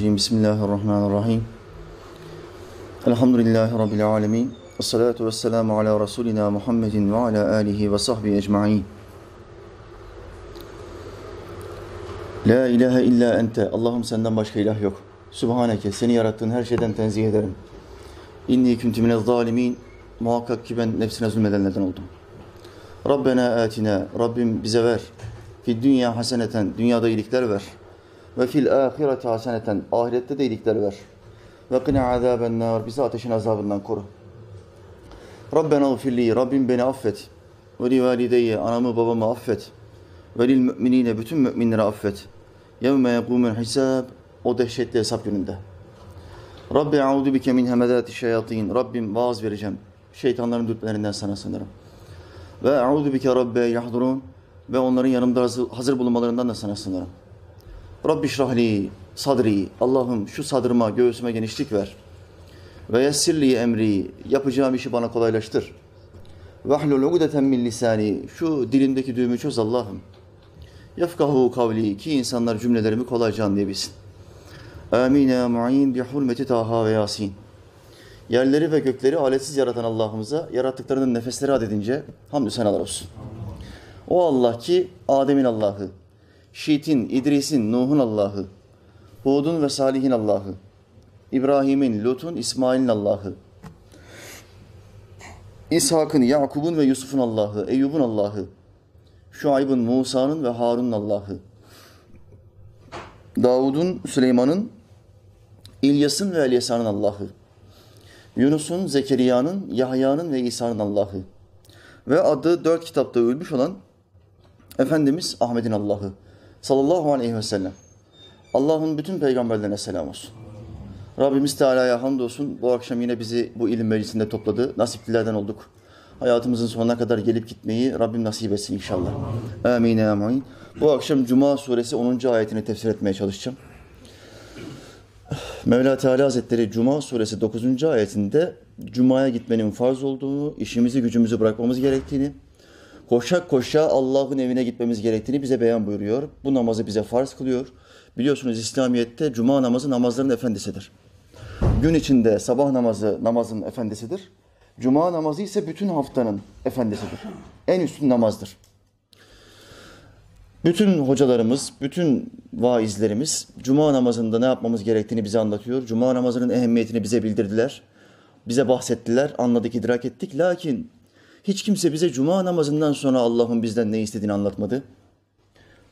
Euzubillahimineşşeytanirracim. Bismillahirrahmanirrahim. Elhamdülillahi Rabbil alemin. Esselatu vesselamu ala Resulina Muhammedin ve ala alihi ve sahbihi ecma'in. La ilahe illa ente. Allah'ım senden başka ilah yok. Sübhaneke. Seni yarattığın her şeyden tenzih ederim. İnni kuntu minez zalimin. Muhakkak ki ben nefsine zulmedenlerden oldum. Rabbena atina. Rabbim bize ver. Fid dünya haseneten. Dünyada iyilikler ver. Ve fil ahireti haseneten. Ahirette de iyilikler ver. Ve kine azaben nar. Bizi ateşin azabından koru. Rabbena gfirli. Rabbim beni affet. Ve li valideyye. Anamı babamı affet. Ve lil müminine. Bütün müminleri affet. Yevme yekumul hisab. O dehşetli hesap gününde. Rabbi a'udu bike min hemedati şeyatin. Rabbim vaaz vereceğim. Şeytanların dürtmelerinden sana sınırım. Ve a'udu bike rabbe yahdurun. Ve onların yanımda hazır, bulunmalarından da sana sınırım. Rabbi şrahli sadri. Allah'ım şu sadrıma, göğsüme genişlik ver. Ve yessirli emri. Yapacağım işi bana kolaylaştır. Ve ahlul ugdeten min lisani. Şu dilimdeki düğümü çöz Allah'ım. Yefkahu kavli. Ki insanlar cümlelerimi kolayca anlayabilsin. Amin ya mu'in bi hurmeti Taha ve Yasin. Yerleri ve gökleri aletsiz yaratan Allah'ımıza yarattıklarının nefesleri adedince hamdü senalar olsun. O Allah ki Adem'in Allah'ı, Şit'in, İdris'in, Nuh'un Allah'ı, Hud'un ve Salih'in Allah'ı, İbrahim'in, Lut'un, İsmail'in Allah'ı, İshak'ın, Yakub'un ve Yusuf'un Allah'ı, Eyyub'un Allah'ı, Şuayb'ın, Musa'nın ve Harun'un Allah'ı, Davud'un, Süleyman'ın, İlyas'ın ve Elyasa'nın Allah'ı, Yunus'un, Zekeriya'nın, Yahya'nın ve İsa'nın Allah'ı ve adı dört kitapta ölmüş olan Efendimiz Ahmet'in Allah'ı sallallahu aleyhi ve sellem. Allah'ın bütün peygamberlerine selam olsun. Rabbimiz Teala'ya hamdolsun. Bu akşam yine bizi bu ilim meclisinde topladı. Nasiplilerden olduk. Hayatımızın sonuna kadar gelip gitmeyi Rabbim nasip etsin inşallah. Amin amin. Bu akşam Cuma suresi 10. ayetini tefsir etmeye çalışacağım. Mevla Teala Hazretleri Cuma suresi 9. ayetinde Cuma'ya gitmenin farz olduğunu, işimizi gücümüzü bırakmamız gerektiğini, koşa koşa Allah'ın evine gitmemiz gerektiğini bize beyan buyuruyor. Bu namazı bize farz kılıyor. Biliyorsunuz İslamiyet'te Cuma namazı namazların efendisidir. Gün içinde sabah namazı namazın efendisidir. Cuma namazı ise bütün haftanın efendisidir. En üstün namazdır. Bütün hocalarımız, bütün vaizlerimiz Cuma namazında ne yapmamız gerektiğini bize anlatıyor. Cuma namazının ehemmiyetini bize bildirdiler. Bize bahsettiler, anladık, idrak ettik. Lakin hiç kimse bize Cuma namazından sonra Allah'ın bizden ne istediğini anlatmadı.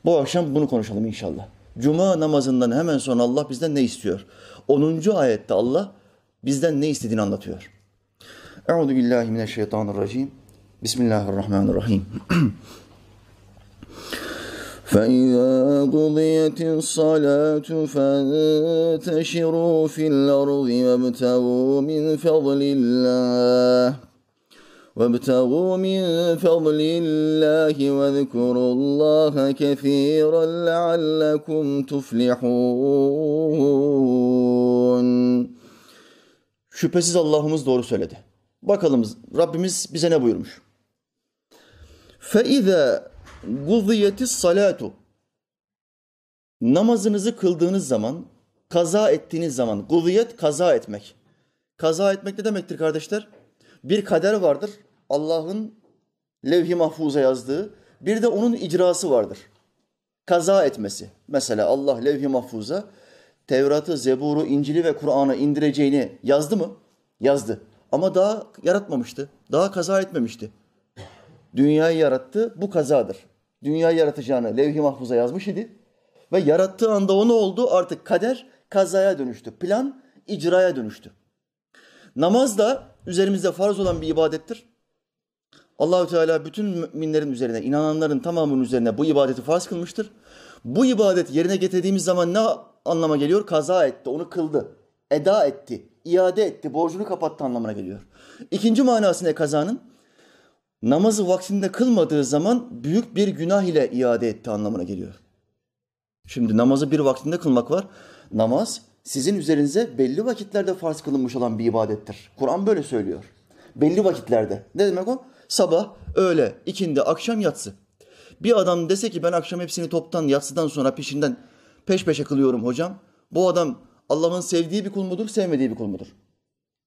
Bu akşam bunu konuşalım inşallah. Cuma namazından hemen sonra Allah bizden ne istiyor? 10. ayette Allah bizden ne istediğini anlatıyor. Euzu billahi mineşşeytanirracim. Bismillahirrahmanirrahim. فإذا قضيت الصلاة فانتشروا في الأرض وابتغوا من فضل الله وابتغوا من فضل الله واذكروا الله كثيرا لعلكم تفلحون Şüphesiz Allah'ımız doğru söyledi. Bakalım Rabbimiz bize ne buyurmuş? فَاِذَا Guziyetis salatu. Namazınızı kıldığınız zaman, kaza ettiğiniz zaman, guziyet kaza etmek. Kaza etmek ne demektir kardeşler? Bir kader vardır. Allah'ın levh-i mahfuza yazdığı. Bir de onun icrası vardır. Kaza etmesi. Mesela Allah levh-i mahfuza Tevrat'ı, Zebur'u, İncil'i ve Kur'an'ı indireceğini yazdı mı? Yazdı. Ama daha yaratmamıştı. Daha kaza etmemişti. Dünyayı yarattı, bu kazadır. Dünyayı yaratacağını levh-i mahfuza yazmış idi. Ve yarattığı anda o ne oldu? Artık kader kazaya dönüştü. Plan icraya dönüştü. Namaz da üzerimizde farz olan bir ibadettir. Allahü Teala bütün müminlerin üzerine, inananların tamamının üzerine bu ibadeti farz kılmıştır. Bu ibadet yerine getirdiğimiz zaman ne anlama geliyor? Kaza etti, onu kıldı, eda etti, iade etti, borcunu kapattı anlamına geliyor. İkinci manası ne kazanın? namazı vaktinde kılmadığı zaman büyük bir günah ile iade etti anlamına geliyor. Şimdi namazı bir vaktinde kılmak var. Namaz sizin üzerinize belli vakitlerde farz kılınmış olan bir ibadettir. Kur'an böyle söylüyor. Belli vakitlerde. Ne demek o? Sabah, öğle, ikindi, akşam, yatsı. Bir adam dese ki ben akşam hepsini toptan, yatsıdan sonra peşinden peş peşe kılıyorum hocam. Bu adam Allah'ın sevdiği bir kul mudur, sevmediği bir kul mudur?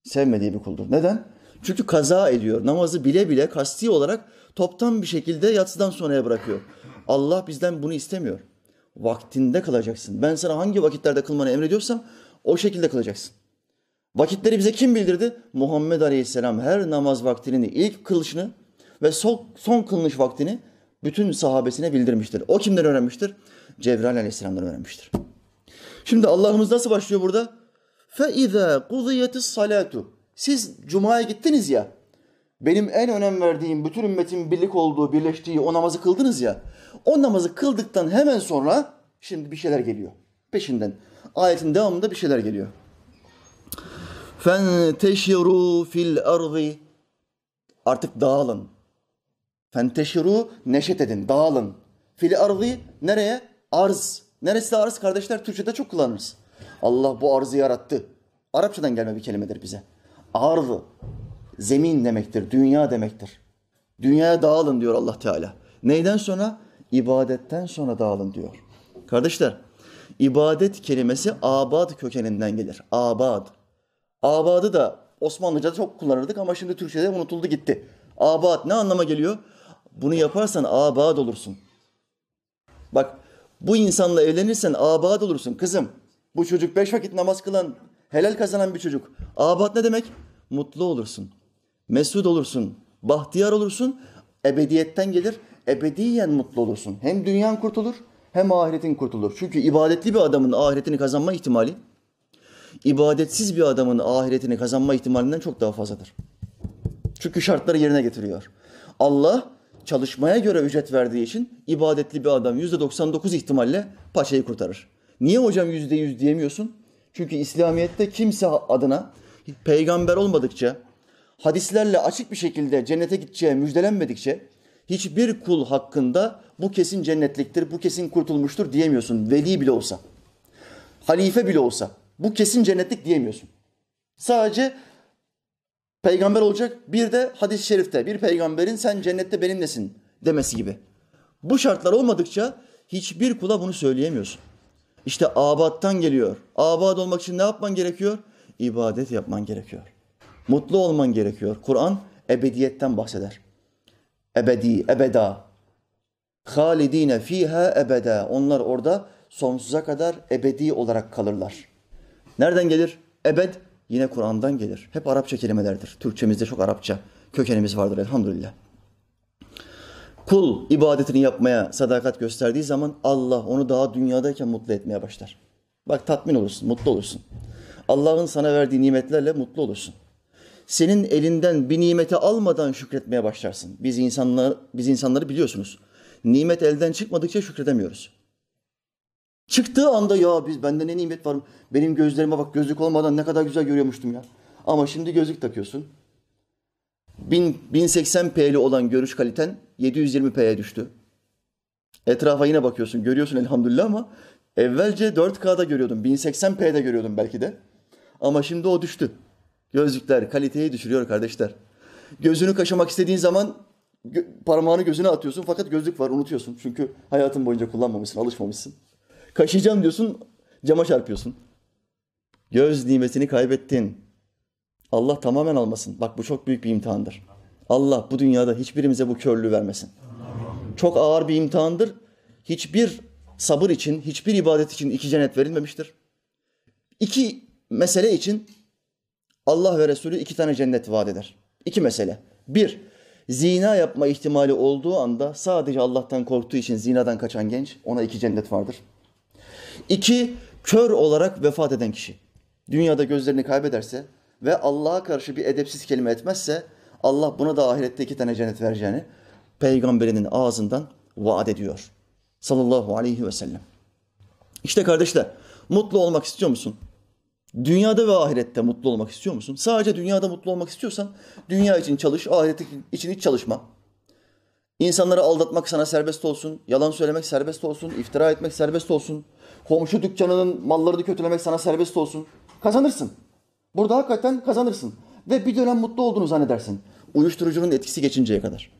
Sevmediği bir kuldur. Neden? Çünkü kaza ediyor. Namazı bile bile kasti olarak toptan bir şekilde yatsıdan sonraya bırakıyor. Allah bizden bunu istemiyor. Vaktinde kılacaksın. Ben sana hangi vakitlerde kılmanı emrediyorsam o şekilde kılacaksın. Vakitleri bize kim bildirdi? Muhammed Aleyhisselam her namaz vaktini, ilk kılışını ve son, son kılınış vaktini bütün sahabesine bildirmiştir. O kimden öğrenmiştir? Cebrail Aleyhisselam'dan öğrenmiştir. Şimdi Allah'ımız nasıl başlıyor burada? فَاِذَا قُضِيَتِ salatu. Siz Cuma'ya gittiniz ya, benim en önem verdiğim, bütün ümmetin birlik olduğu, birleştiği o namazı kıldınız ya, o namazı kıldıktan hemen sonra şimdi bir şeyler geliyor. Peşinden. Ayetin devamında bir şeyler geliyor. Fenteşiru fil ardı. Artık dağılın. Fenteşiru neşet edin, dağılın. Fil ardı nereye? Arz. Neresi arz kardeşler? Türkçe'de çok kullanırız. Allah bu arzı yarattı. Arapçadan gelme bir kelimedir bize. Ardı. Zemin demektir, dünya demektir. Dünyaya dağılın diyor Allah Teala. Neyden sonra? İbadetten sonra dağılın diyor. Kardeşler, ibadet kelimesi abad kökeninden gelir. Abad. Abadı da Osmanlıca'da çok kullanırdık ama şimdi Türkçe'de unutuldu gitti. Abad ne anlama geliyor? Bunu yaparsan abad olursun. Bak bu insanla evlenirsen abad olursun kızım. Bu çocuk beş vakit namaz kılan, helal kazanan bir çocuk. Abad ne demek? Mutlu olursun. Mesut olursun. Bahtiyar olursun. Ebediyetten gelir. Ebediyen mutlu olursun. Hem dünyan kurtulur hem ahiretin kurtulur. Çünkü ibadetli bir adamın ahiretini kazanma ihtimali ibadetsiz bir adamın ahiretini kazanma ihtimalinden çok daha fazladır. Çünkü şartları yerine getiriyor. Allah çalışmaya göre ücret verdiği için ibadetli bir adam yüzde 99 ihtimalle paçayı kurtarır. Niye hocam yüzde yüz diyemiyorsun? Çünkü İslamiyet'te kimse adına peygamber olmadıkça, hadislerle açık bir şekilde cennete gideceği müjdelenmedikçe hiçbir kul hakkında bu kesin cennetliktir, bu kesin kurtulmuştur diyemiyorsun. Veli bile olsa, halife bile olsa bu kesin cennetlik diyemiyorsun. Sadece peygamber olacak bir de hadis-i şerifte bir peygamberin sen cennette benimlesin demesi gibi. Bu şartlar olmadıkça hiçbir kula bunu söyleyemiyorsun. İşte abattan geliyor. Abad olmak için ne yapman gerekiyor? İbadet yapman gerekiyor. Mutlu olman gerekiyor. Kur'an ebediyetten bahseder. Ebedi, ebeda. Halidine fiha ebeda. Onlar orada sonsuza kadar ebedi olarak kalırlar. Nereden gelir? Ebed yine Kur'an'dan gelir. Hep Arapça kelimelerdir. Türkçemizde çok Arapça kökenimiz vardır elhamdülillah. Kul ibadetini yapmaya sadakat gösterdiği zaman Allah onu daha dünyadayken mutlu etmeye başlar. Bak tatmin olursun, mutlu olursun. Allah'ın sana verdiği nimetlerle mutlu olursun. Senin elinden bir nimeti almadan şükretmeye başlarsın. Biz insanlar, biz insanları biliyorsunuz. Nimet elden çıkmadıkça şükredemiyoruz. Çıktığı anda ya biz bende ne nimet var. Benim gözlerime bak gözlük olmadan ne kadar güzel görüyormuştum ya. Ama şimdi gözlük takıyorsun. 1080p'li olan görüş kaliten 720p'ye düştü. Etrafa yine bakıyorsun, görüyorsun elhamdülillah ama evvelce 4K'da görüyordum, 1080p'de görüyordum belki de. Ama şimdi o düştü. Gözlükler kaliteyi düşürüyor kardeşler. Gözünü kaşımak istediğin zaman parmağını gözüne atıyorsun fakat gözlük var unutuyorsun. Çünkü hayatın boyunca kullanmamışsın, alışmamışsın. Kaşıyacağım diyorsun, cama çarpıyorsun. Göz nimetini kaybettin. Allah tamamen almasın. Bak bu çok büyük bir imtihandır. Allah bu dünyada hiçbirimize bu körlüğü vermesin. Çok ağır bir imtihandır. Hiçbir sabır için, hiçbir ibadet için iki cennet verilmemiştir. İki mesele için Allah ve Resulü iki tane cennet vaat eder. İki mesele. Bir, zina yapma ihtimali olduğu anda sadece Allah'tan korktuğu için zinadan kaçan genç ona iki cennet vardır. İki, kör olarak vefat eden kişi. Dünyada gözlerini kaybederse ve Allah'a karşı bir edepsiz kelime etmezse Allah buna da ahirette iki tane cennet vereceğini peygamberinin ağzından vaat ediyor. Sallallahu aleyhi ve sellem. İşte kardeşler mutlu olmak istiyor musun? Dünyada ve ahirette mutlu olmak istiyor musun? Sadece dünyada mutlu olmak istiyorsan dünya için çalış, ahiret için hiç çalışma. İnsanları aldatmak sana serbest olsun, yalan söylemek serbest olsun, iftira etmek serbest olsun, komşu dükkanının mallarını kötülemek sana serbest olsun. Kazanırsın. Burada hakikaten kazanırsın. Ve bir dönem mutlu olduğunu zannedersin. Uyuşturucunun etkisi geçinceye kadar.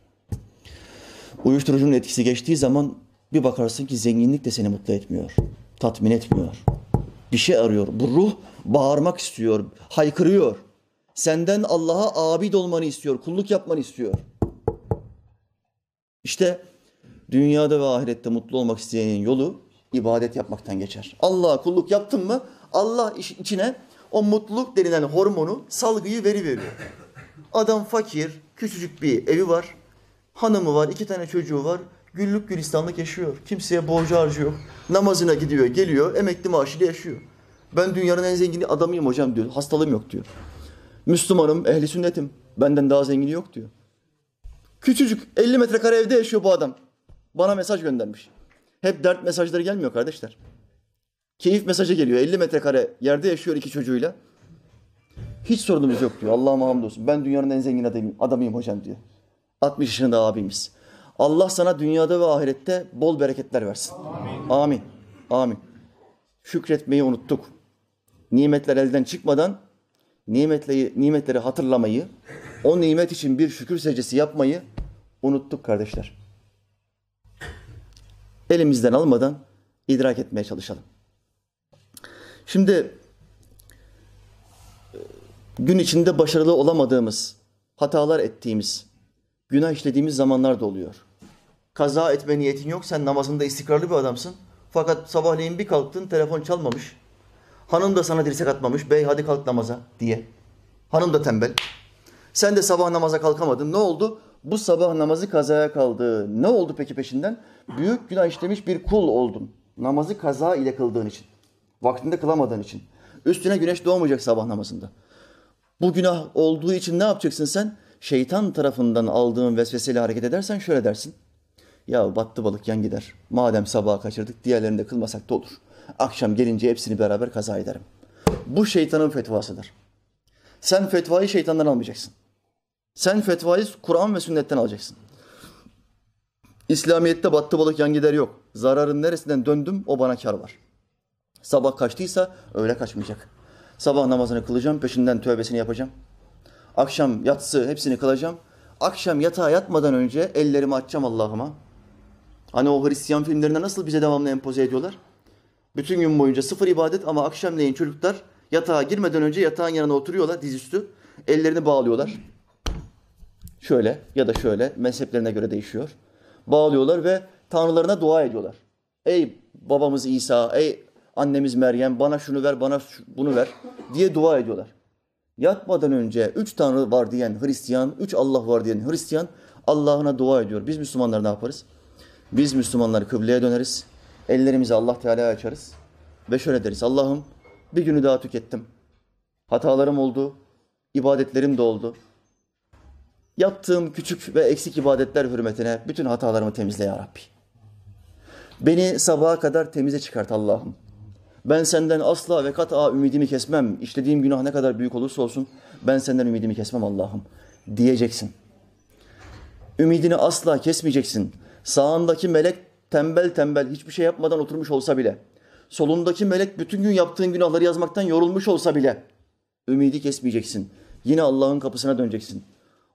Uyuşturucunun etkisi geçtiği zaman bir bakarsın ki zenginlik de seni mutlu etmiyor. Tatmin etmiyor. Bir şey arıyor. Bu ruh bağırmak istiyor, haykırıyor. Senden Allah'a abid olmanı istiyor, kulluk yapmanı istiyor. İşte dünyada ve ahirette mutlu olmak isteyenin yolu ibadet yapmaktan geçer. Allah'a kulluk yaptın mı Allah içine o mutluluk denilen hormonu, salgıyı veri veriyor. Adam fakir, küçücük bir evi var, hanımı var, iki tane çocuğu var, güllük gülistanlık yaşıyor. Kimseye borcu harcı yok. Namazına gidiyor, geliyor, emekli maaşıyla yaşıyor. Ben dünyanın en zengin adamıyım hocam diyor, hastalığım yok diyor. Müslümanım, ehli sünnetim, benden daha zengini yok diyor. Küçücük 50 metrekare evde yaşıyor bu adam. Bana mesaj göndermiş. Hep dert mesajları gelmiyor kardeşler. Keyif mesajı geliyor. 50 metrekare yerde yaşıyor iki çocuğuyla. Hiç sorunumuz yok diyor. Allah'ıma hamdolsun. Ben dünyanın en zengin adamıyım, adamıyım hocam diyor. 60 yaşında abimiz. Allah sana dünyada ve ahirette bol bereketler versin. Amin. Amin. Şükretmeyi unuttuk. Nimetler elden çıkmadan nimetleri, nimetleri hatırlamayı, o nimet için bir şükür secdesi yapmayı unuttuk kardeşler. Elimizden almadan idrak etmeye çalışalım. Şimdi e, gün içinde başarılı olamadığımız, hatalar ettiğimiz, günah işlediğimiz zamanlar da oluyor. Kaza etme niyetin yok, sen namazında istikrarlı bir adamsın. Fakat sabahleyin bir kalktın, telefon çalmamış. Hanım da sana dirsek atmamış, bey hadi kalk namaza diye. Hanım da tembel. Sen de sabah namaza kalkamadın. Ne oldu? Bu sabah namazı kazaya kaldı. Ne oldu peki peşinden? Büyük günah işlemiş bir kul oldun. Namazı kaza ile kıldığın için. Vaktinde kılamadığın için. Üstüne güneş doğmayacak sabah namazında. Bu günah olduğu için ne yapacaksın sen? Şeytan tarafından aldığın vesveseyle hareket edersen şöyle dersin. Ya battı balık yan gider. Madem sabaha kaçırdık diğerlerini de kılmasak da olur. Akşam gelince hepsini beraber kaza ederim. Bu şeytanın fetvasıdır. Sen fetvayı şeytandan almayacaksın. Sen fetvayı Kur'an ve sünnetten alacaksın. İslamiyet'te battı balık yan gider yok. Zararın neresinden döndüm o bana kar var. Sabah kaçtıysa öyle kaçmayacak. Sabah namazını kılacağım, peşinden tövbesini yapacağım. Akşam yatsı hepsini kılacağım. Akşam yatağa yatmadan önce ellerimi açacağım Allah'ıma. Hani o Hristiyan filmlerinde nasıl bize devamlı empoze ediyorlar? Bütün gün boyunca sıfır ibadet ama akşamleyin çocuklar yatağa girmeden önce yatağın yanına oturuyorlar dizüstü. Ellerini bağlıyorlar. Şöyle ya da şöyle mezheplerine göre değişiyor. Bağlıyorlar ve tanrılarına dua ediyorlar. Ey babamız İsa, ey annemiz Meryem bana şunu ver, bana bunu ver diye dua ediyorlar. Yatmadan önce üç tanrı var diyen Hristiyan, üç Allah var diyen Hristiyan Allah'ına dua ediyor. Biz Müslümanlar ne yaparız? Biz Müslümanlar kıbleye döneriz. Ellerimizi Allah Teala'ya açarız. Ve şöyle deriz. Allah'ım bir günü daha tükettim. Hatalarım oldu. ibadetlerim de oldu. Yaptığım küçük ve eksik ibadetler hürmetine bütün hatalarımı temizle ya Rabbi. Beni sabaha kadar temize çıkart Allah'ım. Ben senden asla ve kat'a ümidimi kesmem. İşlediğim günah ne kadar büyük olursa olsun ben senden ümidimi kesmem Allah'ım diyeceksin. Ümidini asla kesmeyeceksin. Sağındaki melek tembel tembel hiçbir şey yapmadan oturmuş olsa bile, solundaki melek bütün gün yaptığın günahları yazmaktan yorulmuş olsa bile ümidi kesmeyeceksin. Yine Allah'ın kapısına döneceksin.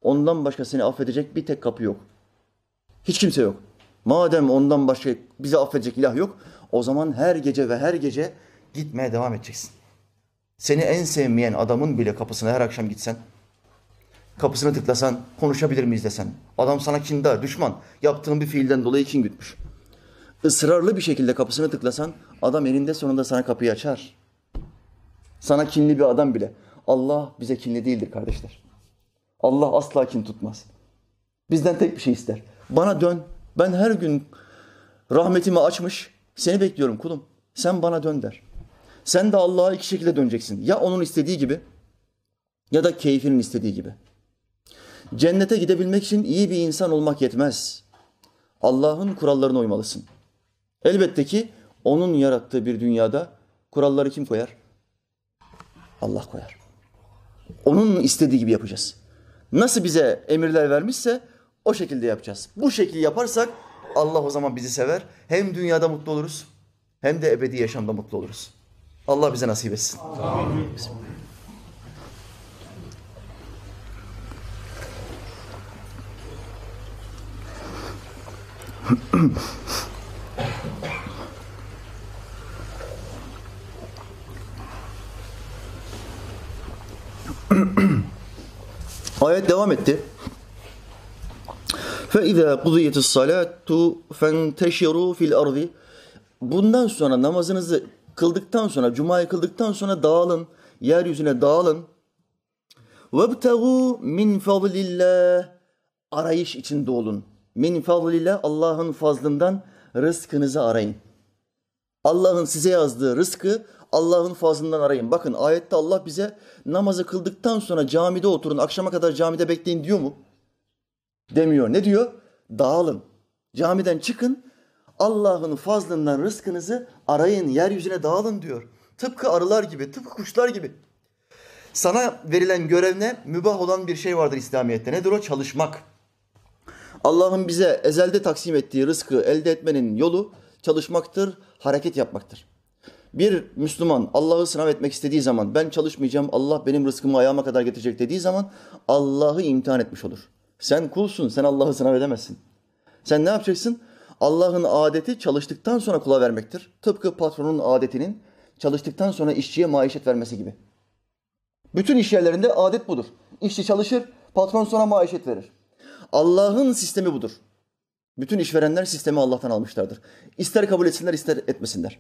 Ondan başka seni affedecek bir tek kapı yok. Hiç kimse yok. Madem ondan başka bizi affedecek ilah yok, o zaman her gece ve her gece gitmeye devam edeceksin. Seni en sevmeyen adamın bile kapısına her akşam gitsen, kapısını tıklasan, konuşabilir miyiz desen. Adam sana kindar, düşman. Yaptığın bir fiilden dolayı kin gütmüş. Israrlı bir şekilde kapısını tıklasan, adam elinde sonunda sana kapıyı açar. Sana kinli bir adam bile. Allah bize kinli değildir kardeşler. Allah asla kin tutmaz. Bizden tek bir şey ister. Bana dön. Ben her gün rahmetimi açmış. Seni bekliyorum kulum. Sen bana dön der. Sen de Allah'a iki şekilde döneceksin. Ya onun istediği gibi ya da keyfinin istediği gibi. Cennete gidebilmek için iyi bir insan olmak yetmez. Allah'ın kurallarına uymalısın. Elbette ki onun yarattığı bir dünyada kuralları kim koyar? Allah koyar. Onun istediği gibi yapacağız nasıl bize emirler vermişse o şekilde yapacağız. Bu şekil yaparsak Allah o zaman bizi sever. Hem dünyada mutlu oluruz hem de ebedi yaşamda mutlu oluruz. Allah bize nasip etsin. Amin. Ahem. Ayet devam etti. فَاِذَا قُضِيَتِ الصَّلَاتُ فَانْتَشِرُوا fil الْأَرْضِ Bundan sonra namazınızı kıldıktan sonra, cumayı kıldıktan sonra dağılın, yeryüzüne dağılın. وَابْتَغُوا min فَضْلِ Arayış içinde olun. Min fadlillah Allah'ın fazlından rızkınızı arayın. Allah'ın size yazdığı rızkı Allah'ın fazlından arayın. Bakın ayette Allah bize namazı kıldıktan sonra camide oturun, akşama kadar camide bekleyin diyor mu? Demiyor. Ne diyor? Dağılın. Camiden çıkın, Allah'ın fazlından rızkınızı arayın, yeryüzüne dağılın diyor. Tıpkı arılar gibi, tıpkı kuşlar gibi. Sana verilen görev ne? Mübah olan bir şey vardır İslamiyet'te. Nedir o? Çalışmak. Allah'ın bize ezelde taksim ettiği rızkı elde etmenin yolu çalışmaktır, hareket yapmaktır. Bir Müslüman Allah'ı sınav etmek istediği zaman ben çalışmayacağım, Allah benim rızkımı ayağıma kadar getirecek dediği zaman Allah'ı imtihan etmiş olur. Sen kulsun, sen Allah'ı sınav edemezsin. Sen ne yapacaksın? Allah'ın adeti çalıştıktan sonra kula vermektir. Tıpkı patronun adetinin çalıştıktan sonra işçiye maişet vermesi gibi. Bütün iş yerlerinde adet budur. İşçi çalışır, patron sonra maişet verir. Allah'ın sistemi budur. Bütün işverenler sistemi Allah'tan almışlardır. İster kabul etsinler ister etmesinler.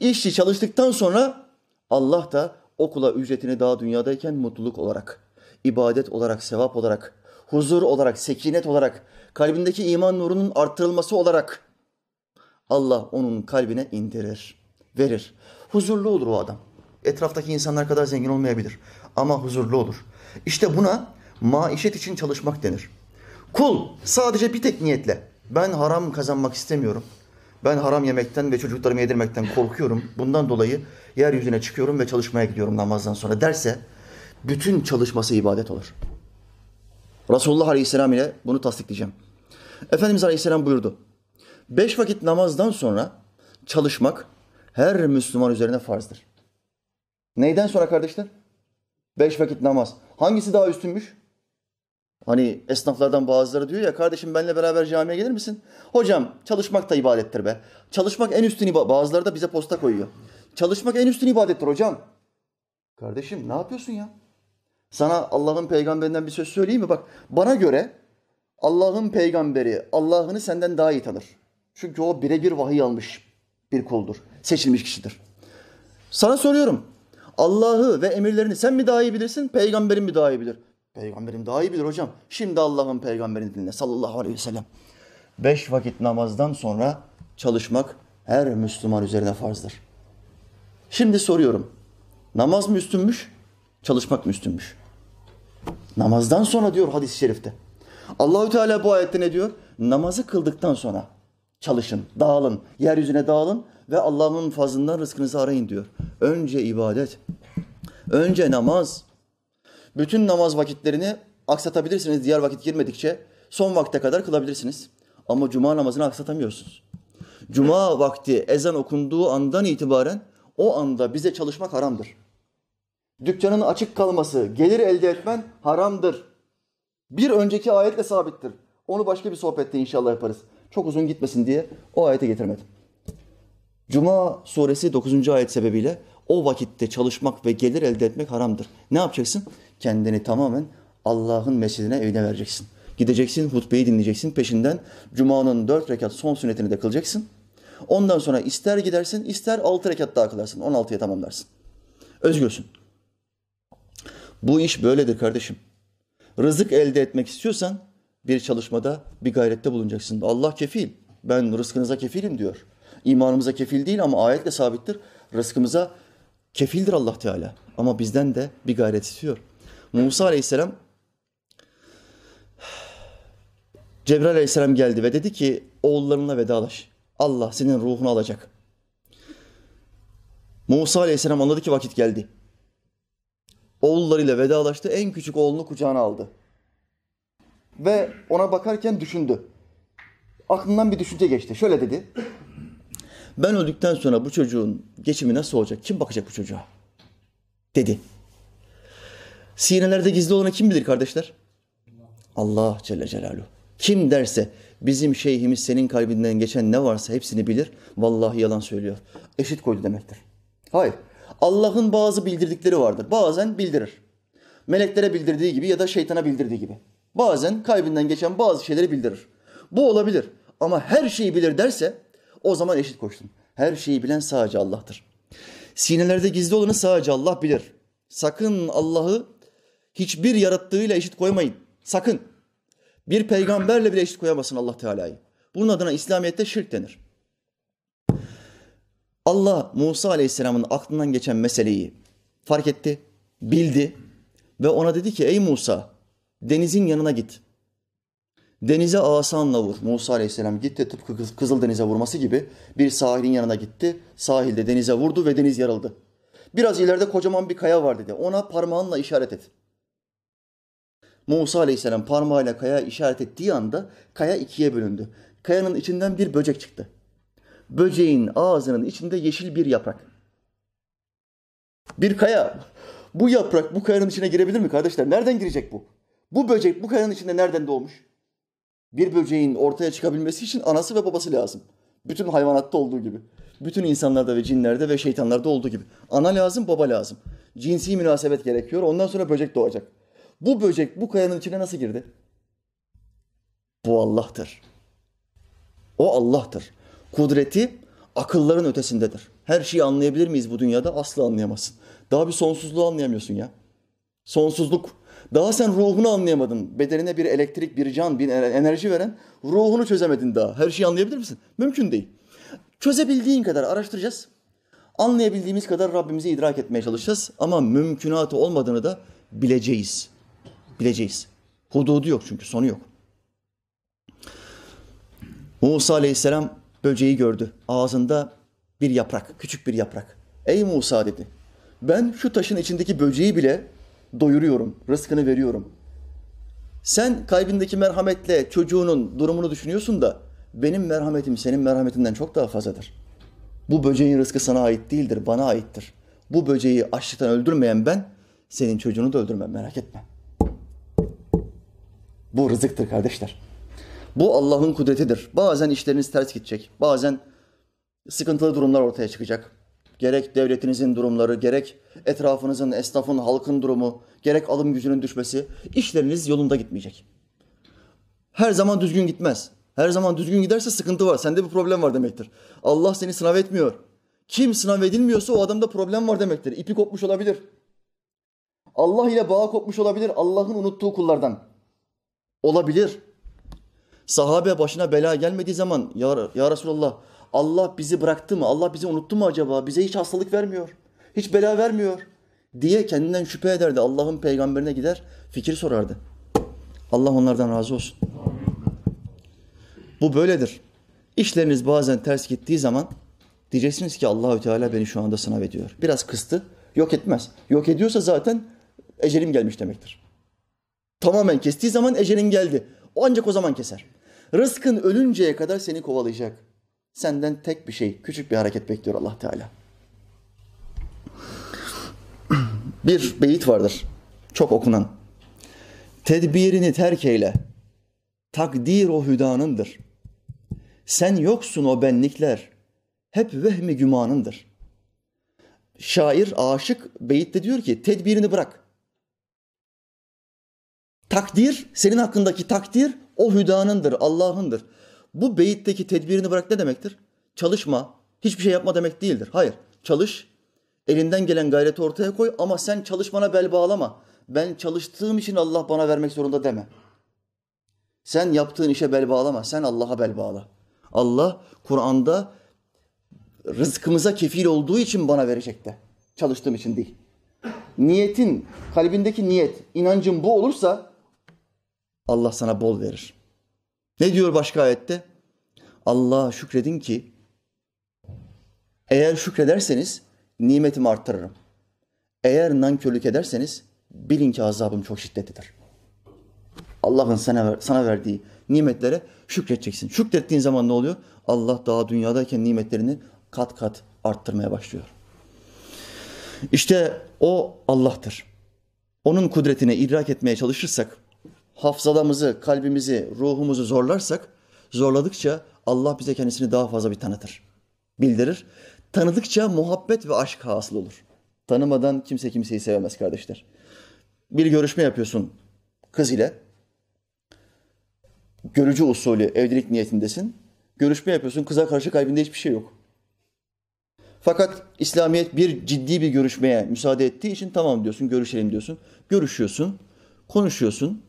İşçi çalıştıktan sonra Allah da okula ücretini daha dünyadayken mutluluk olarak, ibadet olarak, sevap olarak, huzur olarak, sekinet olarak, kalbindeki iman nurunun arttırılması olarak Allah onun kalbine indirir, verir. Huzurlu olur o adam. Etraftaki insanlar kadar zengin olmayabilir ama huzurlu olur. İşte buna maişet için çalışmak denir. Kul sadece bir tek niyetle ben haram kazanmak istemiyorum. Ben haram yemekten ve çocuklarımı yedirmekten korkuyorum. Bundan dolayı yeryüzüne çıkıyorum ve çalışmaya gidiyorum namazdan sonra derse bütün çalışması ibadet olur. Resulullah Aleyhisselam ile bunu tasdikleyeceğim. Efendimiz Aleyhisselam buyurdu. Beş vakit namazdan sonra çalışmak her Müslüman üzerine farzdır. Neyden sonra kardeşler? Beş vakit namaz. Hangisi daha üstünmüş? Hani esnaflardan bazıları diyor ya kardeşim benimle beraber camiye gelir misin? Hocam çalışmak da ibadettir be. Çalışmak en üstün ibadet. Bazıları da bize posta koyuyor. Çalışmak en üstün ibadettir hocam. Kardeşim ne yapıyorsun ya? Sana Allah'ın peygamberinden bir söz söyleyeyim mi? Bak bana göre Allah'ın peygamberi Allah'ını senden daha iyi tanır. Çünkü o birebir vahiy almış bir kuldur. Seçilmiş kişidir. Sana soruyorum. Allah'ı ve emirlerini sen mi daha iyi bilirsin, peygamberin mi daha iyi bilir? Peygamberim daha iyi bilir hocam. Şimdi Allah'ın peygamberini dinle sallallahu aleyhi ve sellem. Beş vakit namazdan sonra çalışmak her Müslüman üzerine farzdır. Şimdi soruyorum. Namaz mı üstünmüş, çalışmak mı üstünmüş? Namazdan sonra diyor hadis-i şerifte. Allahü Teala bu ayette ne diyor? Namazı kıldıktan sonra çalışın, dağılın, yeryüzüne dağılın ve Allah'ın fazlından rızkınızı arayın diyor. Önce ibadet, önce namaz, bütün namaz vakitlerini aksatabilirsiniz diğer vakit girmedikçe. Son vakte kadar kılabilirsiniz. Ama cuma namazını aksatamıyorsunuz. Cuma vakti ezan okunduğu andan itibaren o anda bize çalışmak haramdır. Dükkanın açık kalması, gelir elde etmen haramdır. Bir önceki ayetle sabittir. Onu başka bir sohbette inşallah yaparız. Çok uzun gitmesin diye o ayete getirmedim. Cuma suresi 9. ayet sebebiyle o vakitte çalışmak ve gelir elde etmek haramdır. Ne yapacaksın? Kendini tamamen Allah'ın mescidine, evine vereceksin. Gideceksin, hutbeyi dinleyeceksin. Peşinden Cuma'nın dört rekat son sünnetini de kılacaksın. Ondan sonra ister gidersin, ister altı rekat daha kılarsın. On altıya tamamlarsın. Özgürsün. Bu iş böyledir kardeşim. Rızık elde etmek istiyorsan bir çalışmada, bir gayrette bulunacaksın. Allah kefil. Ben rızkınıza kefilim diyor. İmanımıza kefil değil ama ayetle sabittir. Rızkımıza kefildir Allah Teala. Ama bizden de bir gayret istiyor. Musa Aleyhisselam Cebrail Aleyhisselam geldi ve dedi ki oğullarınla vedalaş. Allah senin ruhunu alacak. Musa Aleyhisselam anladı ki vakit geldi. Oğullarıyla vedalaştı. En küçük oğlunu kucağına aldı. Ve ona bakarken düşündü. Aklından bir düşünce geçti. Şöyle dedi. Ben öldükten sonra bu çocuğun geçimi nasıl olacak? Kim bakacak bu çocuğa? Dedi. Sinelerde gizli olanı kim bilir kardeşler? Allah Celle Celaluhu. Kim derse bizim şeyhimiz senin kalbinden geçen ne varsa hepsini bilir. Vallahi yalan söylüyor. Eşit koydu demektir. Hayır. Allah'ın bazı bildirdikleri vardır. Bazen bildirir. Meleklere bildirdiği gibi ya da şeytana bildirdiği gibi. Bazen kalbinden geçen bazı şeyleri bildirir. Bu olabilir. Ama her şeyi bilir derse o zaman eşit koştun. Her şeyi bilen sadece Allah'tır. Sinelerde gizli olanı sadece Allah bilir. Sakın Allah'ı hiçbir yarattığıyla eşit koymayın. Sakın. Bir peygamberle bile eşit koyamazsın Allah Teala'yı. Bunun adına İslamiyet'te şirk denir. Allah Musa Aleyhisselam'ın aklından geçen meseleyi fark etti, bildi ve ona dedi ki ey Musa denizin yanına git. Denize asanla vur. Musa Aleyhisselam gitti tıpkı Kızıl Denize vurması gibi bir sahilin yanına gitti. Sahilde denize vurdu ve deniz yarıldı. Biraz ileride kocaman bir kaya var dedi. Ona parmağınla işaret et. Musa Aleyhisselam parmağıyla kaya işaret ettiği anda kaya ikiye bölündü. Kayanın içinden bir böcek çıktı. Böceğin ağzının içinde yeşil bir yaprak. Bir kaya. Bu yaprak bu kayanın içine girebilir mi kardeşler? Nereden girecek bu? Bu böcek bu kayanın içinde nereden doğmuş? Bir böceğin ortaya çıkabilmesi için anası ve babası lazım. Bütün hayvanatta olduğu gibi. Bütün insanlarda ve cinlerde ve şeytanlarda olduğu gibi. Ana lazım, baba lazım. Cinsi münasebet gerekiyor. Ondan sonra böcek doğacak. Bu böcek bu kayanın içine nasıl girdi? Bu Allah'tır. O Allah'tır. Kudreti akılların ötesindedir. Her şeyi anlayabilir miyiz bu dünyada? Asla anlayamazsın. Daha bir sonsuzluğu anlayamıyorsun ya. Sonsuzluk. Daha sen ruhunu anlayamadın. Bedenine bir elektrik, bir can, bir enerji veren ruhunu çözemedin daha. Her şeyi anlayabilir misin? Mümkün değil. Çözebildiğin kadar araştıracağız. Anlayabildiğimiz kadar Rabbimizi idrak etmeye çalışacağız. Ama mümkünatı olmadığını da bileceğiz. Bileceğiz. Hududu yok çünkü sonu yok. Musa aleyhisselam böceği gördü. Ağzında bir yaprak, küçük bir yaprak. Ey Musa dedi. Ben şu taşın içindeki böceği bile doyuruyorum, rızkını veriyorum. Sen kalbindeki merhametle çocuğunun durumunu düşünüyorsun da benim merhametim senin merhametinden çok daha fazladır. Bu böceğin rızkı sana ait değildir, bana aittir. Bu böceği açlıktan öldürmeyen ben, senin çocuğunu da öldürmem merak etme. Bu rızıktır kardeşler. Bu Allah'ın kudretidir. Bazen işleriniz ters gidecek. Bazen sıkıntılı durumlar ortaya çıkacak. Gerek devletinizin durumları, gerek etrafınızın, esnafın, halkın durumu, gerek alım gücünün düşmesi, işleriniz yolunda gitmeyecek. Her zaman düzgün gitmez. Her zaman düzgün giderse sıkıntı var. Sende bir problem var demektir. Allah seni sınav etmiyor. Kim sınav edilmiyorsa o adamda problem var demektir. İpi kopmuş olabilir. Allah ile bağ kopmuş olabilir. Allah'ın unuttuğu kullardan. Olabilir. Sahabe başına bela gelmediği zaman ya, ya Resulallah Allah bizi bıraktı mı? Allah bizi unuttu mu acaba? Bize hiç hastalık vermiyor. Hiç bela vermiyor. Diye kendinden şüphe ederdi. Allah'ın peygamberine gider fikir sorardı. Allah onlardan razı olsun. Bu böyledir. İşleriniz bazen ters gittiği zaman diyeceksiniz ki Allahü Teala beni şu anda sınav ediyor. Biraz kıstı. Yok etmez. Yok ediyorsa zaten ecelim gelmiş demektir. Tamamen kestiği zaman ecelin geldi. O ancak o zaman keser. Rızkın ölünceye kadar seni kovalayacak. Senden tek bir şey, küçük bir hareket bekliyor Allah Teala. Bir beyit vardır. Çok okunan. Tedbirini terk eyle. Takdir o hüdanındır. Sen yoksun o benlikler. Hep vehmi gümanındır. Şair, aşık beyitte diyor ki tedbirini bırak. Takdir, senin hakkındaki takdir o hüdanındır, Allah'ındır. Bu beyitteki tedbirini bırak ne demektir? Çalışma, hiçbir şey yapma demek değildir. Hayır, çalış, elinden gelen gayreti ortaya koy ama sen çalışmana bel bağlama. Ben çalıştığım için Allah bana vermek zorunda deme. Sen yaptığın işe bel bağlama, sen Allah'a bel bağla. Allah Kur'an'da rızkımıza kefil olduğu için bana verecek de. Çalıştığım için değil. Niyetin, kalbindeki niyet, inancın bu olursa Allah sana bol verir. Ne diyor başka ayette? Allah'a şükredin ki eğer şükrederseniz nimetimi arttırırım. Eğer nankörlük ederseniz bilin ki azabım çok şiddetlidir. Allah'ın sana, sana verdiği nimetlere şükredeceksin. Şükrettiğin zaman ne oluyor? Allah daha dünyadayken nimetlerini kat kat arttırmaya başlıyor. İşte o Allah'tır. Onun kudretine idrak etmeye çalışırsak hafızalamızı, kalbimizi, ruhumuzu zorlarsak, zorladıkça Allah bize kendisini daha fazla bir tanıtır, bildirir. Tanıdıkça muhabbet ve aşk hasıl olur. Tanımadan kimse kimseyi sevemez kardeşler. Bir görüşme yapıyorsun kız ile. Görücü usulü evlilik niyetindesin. Görüşme yapıyorsun. Kıza karşı kalbinde hiçbir şey yok. Fakat İslamiyet bir ciddi bir görüşmeye müsaade ettiği için tamam diyorsun, görüşelim diyorsun. Görüşüyorsun, konuşuyorsun.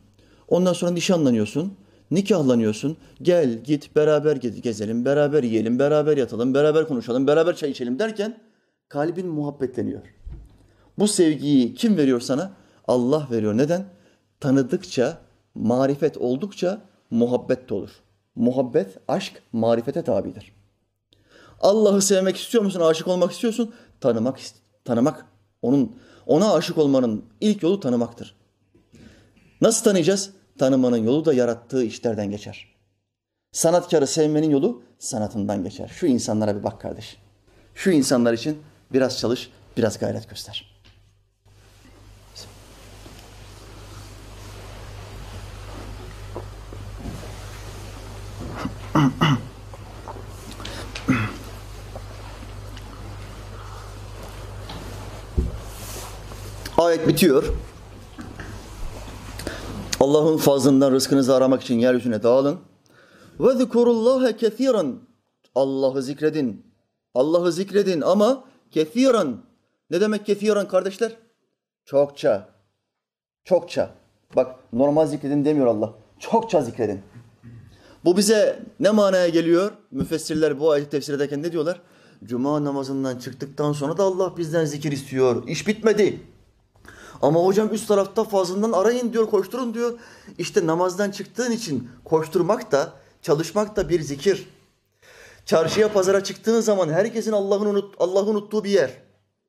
Ondan sonra nişanlanıyorsun, nikahlanıyorsun. Gel, git, beraber gezelim, beraber yiyelim, beraber yatalım, beraber konuşalım, beraber çay içelim derken kalbin muhabbetleniyor. Bu sevgiyi kim veriyor sana? Allah veriyor. Neden? Tanıdıkça, marifet oldukça muhabbet de olur. Muhabbet, aşk, marifete tabidir. Allah'ı sevmek istiyor musun? Aşık olmak istiyorsun? Tanımak, tanımak. Onun ona aşık olmanın ilk yolu tanımaktır. Nasıl tanıyacağız? Tanımanın yolu da yarattığı işlerden geçer. Sanatkarı sevmenin yolu sanatından geçer. Şu insanlara bir bak kardeş. Şu insanlar için biraz çalış, biraz gayret göster. Ayet bitiyor. Allah'ın fazlından rızkınızı aramak için yeryüzüne dağılın. Ve zikurullaha kethiren. Allah'ı zikredin. Allah'ı zikredin ama kethiren. Ne demek kethiren kardeşler? Çokça. Çokça. Bak normal zikredin demiyor Allah. Çokça zikredin. Bu bize ne manaya geliyor? Müfessirler bu ayeti tefsir ederken ne diyorlar? Cuma namazından çıktıktan sonra da Allah bizden zikir istiyor. İş bitmedi. Ama hocam üst tarafta fazlından arayın diyor, koşturun diyor. İşte namazdan çıktığın için koşturmak da, çalışmak da bir zikir. Çarşıya, pazara çıktığın zaman herkesin Allah'ın unut, Allah'ı unuttuğu bir yer.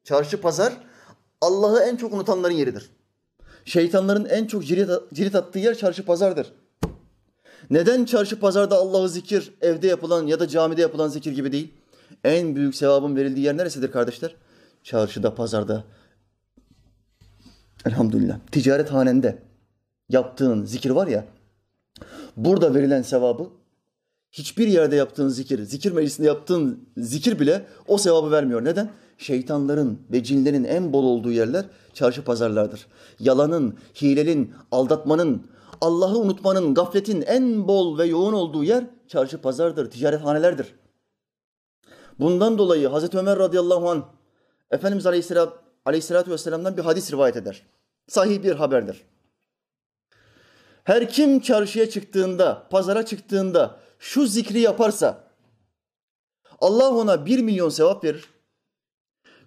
Çarşı, pazar Allah'ı en çok unutanların yeridir. Şeytanların en çok cirit, cirit attığı yer çarşı, pazardır. Neden çarşı, pazarda Allah'ı zikir, evde yapılan ya da camide yapılan zikir gibi değil? En büyük sevabın verildiği yer neresidir kardeşler? Çarşıda, pazarda, Elhamdülillah. Ticaret hanende yaptığın zikir var ya, burada verilen sevabı hiçbir yerde yaptığın zikir, zikir meclisinde yaptığın zikir bile o sevabı vermiyor. Neden? Şeytanların ve cinlerin en bol olduğu yerler çarşı pazarlardır. Yalanın, hilenin, aldatmanın, Allah'ı unutmanın, gafletin en bol ve yoğun olduğu yer çarşı pazardır, ticarethanelerdir. Bundan dolayı Hazreti Ömer radıyallahu anh Efendimiz Aleyhisselam aleyhissalatü vesselam'dan bir hadis rivayet eder. Sahih bir haberdir. Her kim çarşıya çıktığında, pazara çıktığında şu zikri yaparsa Allah ona bir milyon sevap verir.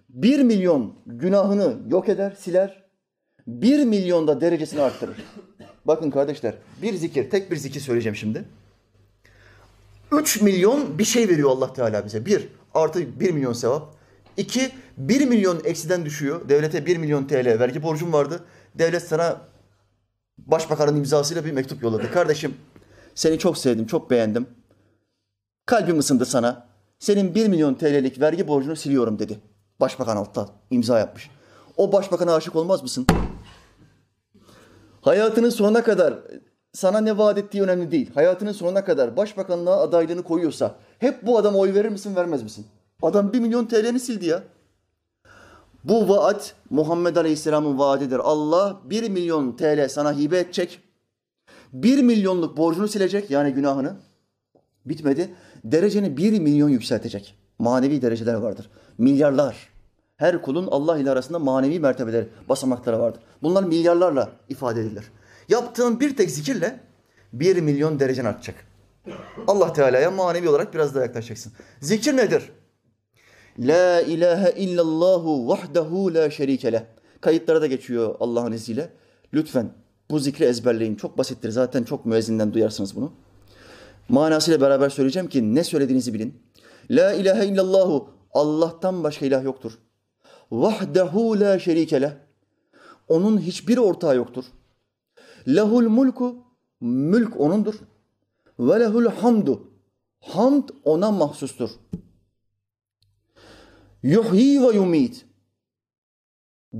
Bir milyon günahını yok eder, siler. Bir milyon da derecesini arttırır. Bakın kardeşler, bir zikir, tek bir zikir söyleyeceğim şimdi. Üç milyon bir şey veriyor Allah Teala bize. Bir, artı bir milyon sevap. İki, 1 milyon eksiden düşüyor. Devlete 1 milyon TL vergi borcum vardı. Devlet sana başbakanın imzasıyla bir mektup yolladı. Kardeşim seni çok sevdim, çok beğendim. Kalbim ısındı sana. Senin 1 milyon TL'lik vergi borcunu siliyorum dedi. Başbakan altta imza yapmış. O başbakana aşık olmaz mısın? Hayatının sonuna kadar sana ne vaat ettiği önemli değil. Hayatının sonuna kadar başbakanlığa adaylığını koyuyorsa hep bu adama oy verir misin, vermez misin? Adam bir milyon TL'ni sildi ya. Bu vaat Muhammed Aleyhisselam'ın vaadidir. Allah bir milyon TL sana hibe edecek. Bir milyonluk borcunu silecek yani günahını. Bitmedi. Dereceni bir milyon yükseltecek. Manevi dereceler vardır. Milyarlar. Her kulun Allah ile arasında manevi mertebeleri, basamakları vardır. Bunlar milyarlarla ifade edilir. Yaptığın bir tek zikirle bir milyon derecen artacak. Allah Teala'ya manevi olarak biraz daha yaklaşacaksın. Zikir nedir? La ilahe illallahu vahdehu la şerike leh. Kayıtlara da geçiyor Allah'ın izniyle. Lütfen bu zikri ezberleyin. Çok basittir. Zaten çok müezzinden duyarsınız bunu. Manasıyla beraber söyleyeceğim ki ne söylediğinizi bilin. La ilahe illallahu Allah'tan başka ilah yoktur. Vahdehu la şerike leh. Onun hiçbir ortağı yoktur. Lehul mulku mülk onundur. Ve lehul hamdu hamd ona mahsustur. Yuhyi ve yumit.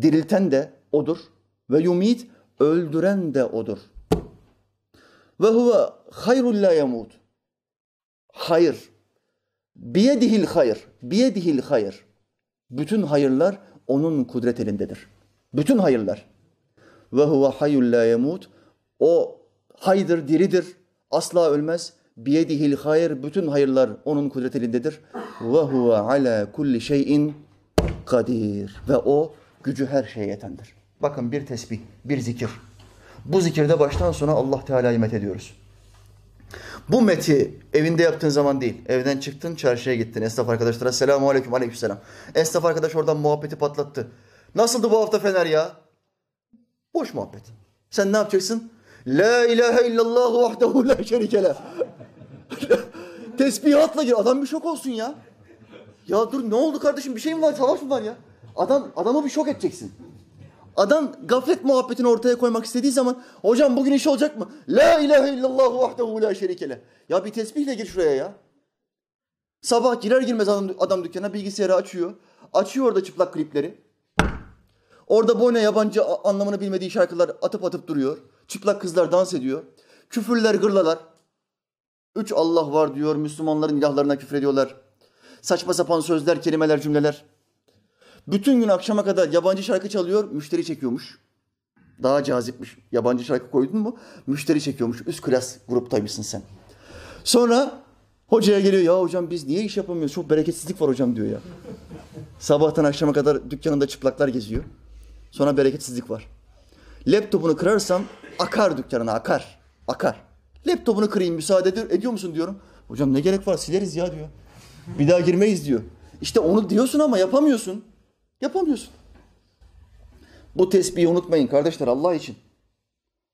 Dirilten de odur ve yumit öldüren de odur. Ve huve hayrul la yemut. Hayır. Biyedihil hayır. Biyedihil hayır. Bütün hayırlar onun kudret elindedir. Bütün hayırlar. Ve huve hayyul la yemut. O haydır, diridir. Asla ölmez. Biyedihil hayır. Bütün hayırlar onun kudret elindedir. Ve huve ala kulli şeyin kadir. Ve o gücü her şeye yetendir. Bakın bir tesbih, bir zikir. Bu zikirde baştan sona Allah Teala'yı met ediyoruz. Bu meti evinde yaptığın zaman değil. Evden çıktın, çarşıya gittin. Esnaf arkadaşlara selamun aleyküm, aleyküm selam. Esnaf arkadaş oradan muhabbeti patlattı. Nasıldı bu hafta Fener ya? Boş muhabbet. Sen ne yapacaksın? La ilahe illallah vahdehu la şerike. Tesbihatla gir. Adam bir şok olsun ya. Ya dur ne oldu kardeşim? Bir şey mi var? Savaş mı var ya? Adam adamı bir şok edeceksin. Adam gaflet muhabbetini ortaya koymak istediği zaman hocam bugün iş olacak mı? La ilahe illallah vahdehu la şerike Ya bir tesbihle gir şuraya ya. Sabah girer girmez adam, adam dükkana bilgisayarı açıyor. Açıyor orada çıplak klipleri. Orada boyuna yabancı anlamını bilmediği şarkılar atıp atıp duruyor. Çıplak kızlar dans ediyor. Küfürler gırlalar. Üç Allah var diyor. Müslümanların ilahlarına küfrediyorlar. Saçma sapan sözler, kelimeler, cümleler. Bütün gün akşama kadar yabancı şarkı çalıyor, müşteri çekiyormuş. Daha cazipmiş. Yabancı şarkı koydun mu müşteri çekiyormuş. Üst klas gruptaymışsın sen. Sonra hocaya geliyor ya hocam biz niye iş yapamıyoruz? Çok bereketsizlik var hocam diyor ya. Sabahtan akşama kadar dükkanında çıplaklar geziyor. Sonra bereketsizlik var. Laptopunu kırarsam akar dükkanına akar. Akar. Laptopunu kırayım müsaade ediyor, ediyor musun diyorum. Hocam ne gerek var sileriz ya diyor. Bir daha girmeyiz diyor. İşte onu diyorsun ama yapamıyorsun. Yapamıyorsun. Bu tesbihi unutmayın kardeşler Allah için.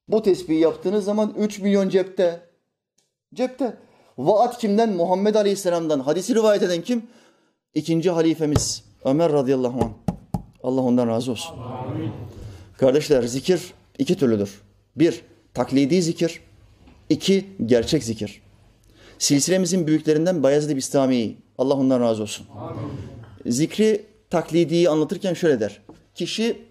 Bu tesbihi yaptığınız zaman 3 milyon cepte. Cepte. Vaat kimden? Muhammed Aleyhisselam'dan. Hadisi rivayet eden kim? İkinci halifemiz Ömer radıyallahu anh. Allah ondan razı olsun. Amin. Kardeşler zikir iki türlüdür. Bir, taklidi zikir. İki, gerçek zikir. Silsilemizin büyüklerinden Bayezid Bistami. Allah ondan razı olsun. Amin. Zikri taklidiyi anlatırken şöyle der. Kişi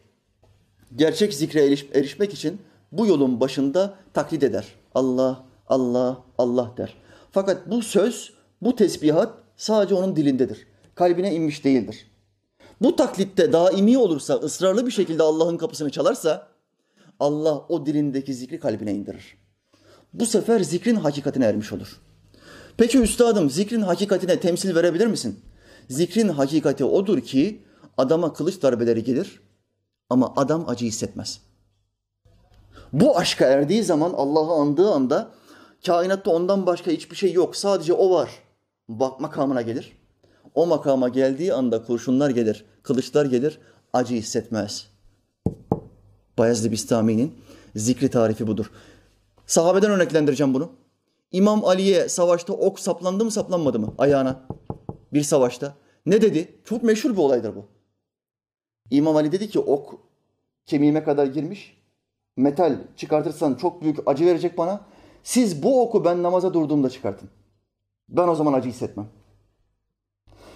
gerçek zikre eriş, erişmek için bu yolun başında taklit eder. Allah, Allah, Allah der. Fakat bu söz, bu tesbihat sadece onun dilindedir. Kalbine inmiş değildir. Bu taklitte daimi olursa, ısrarlı bir şekilde Allah'ın kapısını çalarsa Allah o dilindeki zikri kalbine indirir. Bu sefer zikrin hakikatine ermiş olur. Peki üstadım zikrin hakikatine temsil verebilir misin? Zikrin hakikati odur ki adama kılıç darbeleri gelir ama adam acı hissetmez. Bu aşka erdiği zaman Allah'ı andığı anda kainatta ondan başka hiçbir şey yok. Sadece o var. Bak makamına gelir. O makama geldiği anda kurşunlar gelir, kılıçlar gelir, acı hissetmez. Bayezid Bistami'nin zikri tarifi budur. Sahabeden örneklendireceğim bunu. İmam Ali'ye savaşta ok saplandı mı saplanmadı mı ayağına? Bir savaşta. Ne dedi? Çok meşhur bir olaydır bu. İmam Ali dedi ki ok kemiğime kadar girmiş. Metal çıkartırsan çok büyük acı verecek bana. Siz bu oku ben namaza durduğumda çıkartın. Ben o zaman acı hissetmem.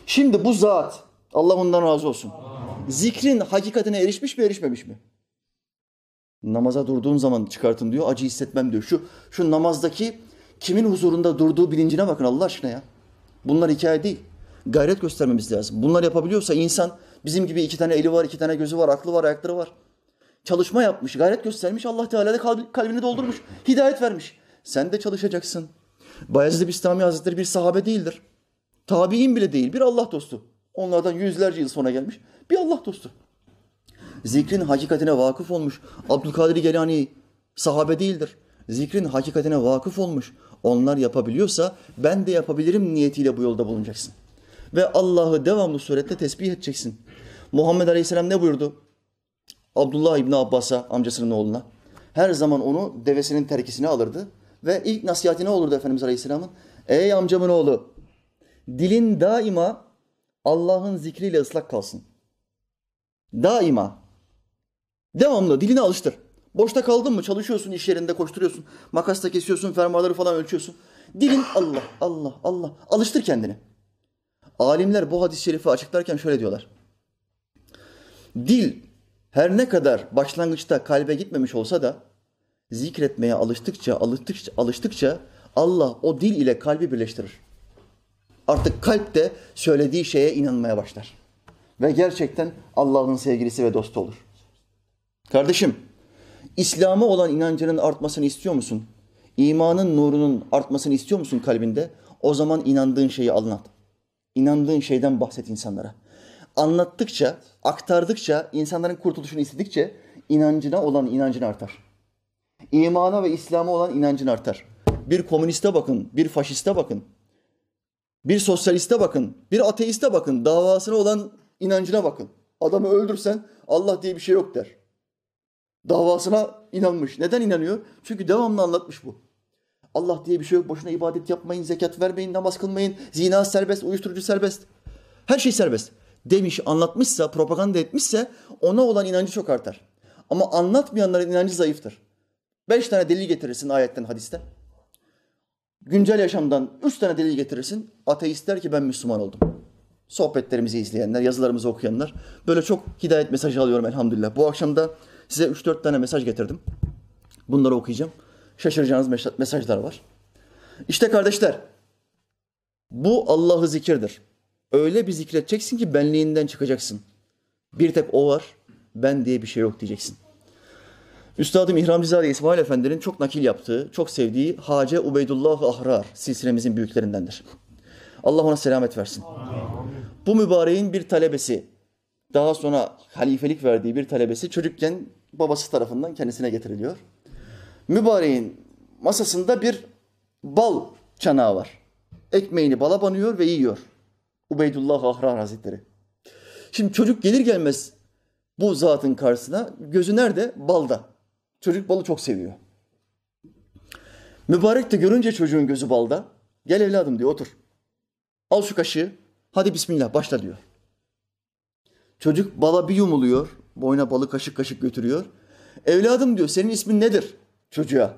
Şimdi bu zat, Allah ondan razı olsun. Zikrin hakikatine erişmiş mi erişmemiş mi? Namaza durduğun zaman çıkartın diyor, acı hissetmem diyor. Şu, şu namazdaki kimin huzurunda durduğu bilincine bakın Allah aşkına ya. Bunlar hikaye değil. Gayret göstermemiz lazım. Bunlar yapabiliyorsa insan bizim gibi iki tane eli var, iki tane gözü var, aklı var, ayakları var. Çalışma yapmış, gayret göstermiş. Allah Teala da kalbini doldurmuş. Hidayet vermiş. Sen de çalışacaksın. Bayezid Bistami Hazretleri bir sahabe değildir. Tabi'in bile değil, bir Allah dostu. Onlardan yüzlerce yıl sonra gelmiş bir Allah dostu. Zikrin hakikatine vakıf olmuş. Abdülkadir Gelani sahabe değildir. Zikrin hakikatine vakıf olmuş. Onlar yapabiliyorsa ben de yapabilirim niyetiyle bu yolda bulunacaksın. Ve Allah'ı devamlı surette tesbih edeceksin. Muhammed Aleyhisselam ne buyurdu? Abdullah İbni Abbas'a, amcasının oğluna. Her zaman onu devesinin terkisine alırdı. Ve ilk nasihati ne olurdu Efendimiz Aleyhisselam'ın? Ey amcamın oğlu, dilin daima Allah'ın zikriyle ıslak kalsın. Daima. Devamlı dilini alıştır. Boşta kaldın mı çalışıyorsun iş yerinde koşturuyorsun. Makasla kesiyorsun fermuarları falan ölçüyorsun. Dilin Allah Allah Allah alıştır kendini. Alimler bu hadis-i şerifi açıklarken şöyle diyorlar. Dil her ne kadar başlangıçta kalbe gitmemiş olsa da zikretmeye alıştıkça, alıştıkça, alıştıkça Allah o dil ile kalbi birleştirir. Artık kalp de söylediği şeye inanmaya başlar. Ve gerçekten Allah'ın sevgilisi ve dostu olur. Kardeşim, İslam'a olan inancının artmasını istiyor musun? İmanın nurunun artmasını istiyor musun kalbinde? O zaman inandığın şeyi anlat. İnandığın şeyden bahset insanlara. Anlattıkça, aktardıkça, insanların kurtuluşunu istedikçe inancına olan inancın artar. İmana ve İslam'a olan inancın artar. Bir komüniste bakın, bir faşiste bakın, bir sosyaliste bakın, bir ateiste bakın, davasına olan inancına bakın. Adamı öldürsen Allah diye bir şey yok der. Davasına inanmış. Neden inanıyor? Çünkü devamlı anlatmış bu. Allah diye bir şey yok. Boşuna ibadet yapmayın, zekat vermeyin, namaz kılmayın. Zina serbest, uyuşturucu serbest. Her şey serbest. Demiş, anlatmışsa, propaganda etmişse ona olan inancı çok artar. Ama anlatmayanların inancı zayıftır. Beş tane delil getirirsin ayetten, hadisten. Güncel yaşamdan üç tane delil getirirsin. Ateist der ki ben Müslüman oldum. Sohbetlerimizi izleyenler, yazılarımızı okuyanlar. Böyle çok hidayet mesajı alıyorum elhamdülillah. Bu akşam da size üç dört tane mesaj getirdim. Bunları okuyacağım. Şaşıracağınız mesajlar var. İşte kardeşler, bu Allah'ı zikirdir. Öyle bir zikredeceksin ki benliğinden çıkacaksın. Bir tek o var, ben diye bir şey yok diyeceksin. Üstadım İhramcızade İsmail Efendi'nin çok nakil yaptığı, çok sevdiği Hace Ubeydullah Ahrar silsilemizin büyüklerindendir. Allah ona selamet versin. Bu mübareğin bir talebesi, daha sonra halifelik verdiği bir talebesi çocukken babası tarafından kendisine getiriliyor. Mübareğin masasında bir bal çanağı var. Ekmeğini bala banıyor ve yiyor. Ubeydullah Ahrar Hazretleri. Şimdi çocuk gelir gelmez bu zatın karşısına gözü nerede? Balda. Çocuk balı çok seviyor. Mübarek de görünce çocuğun gözü balda. Gel evladım diyor otur. Al şu kaşığı. Hadi bismillah başla diyor. Çocuk bala bir yumuluyor. Boyuna balı kaşık kaşık götürüyor. Evladım diyor senin ismin nedir? Çocuğa.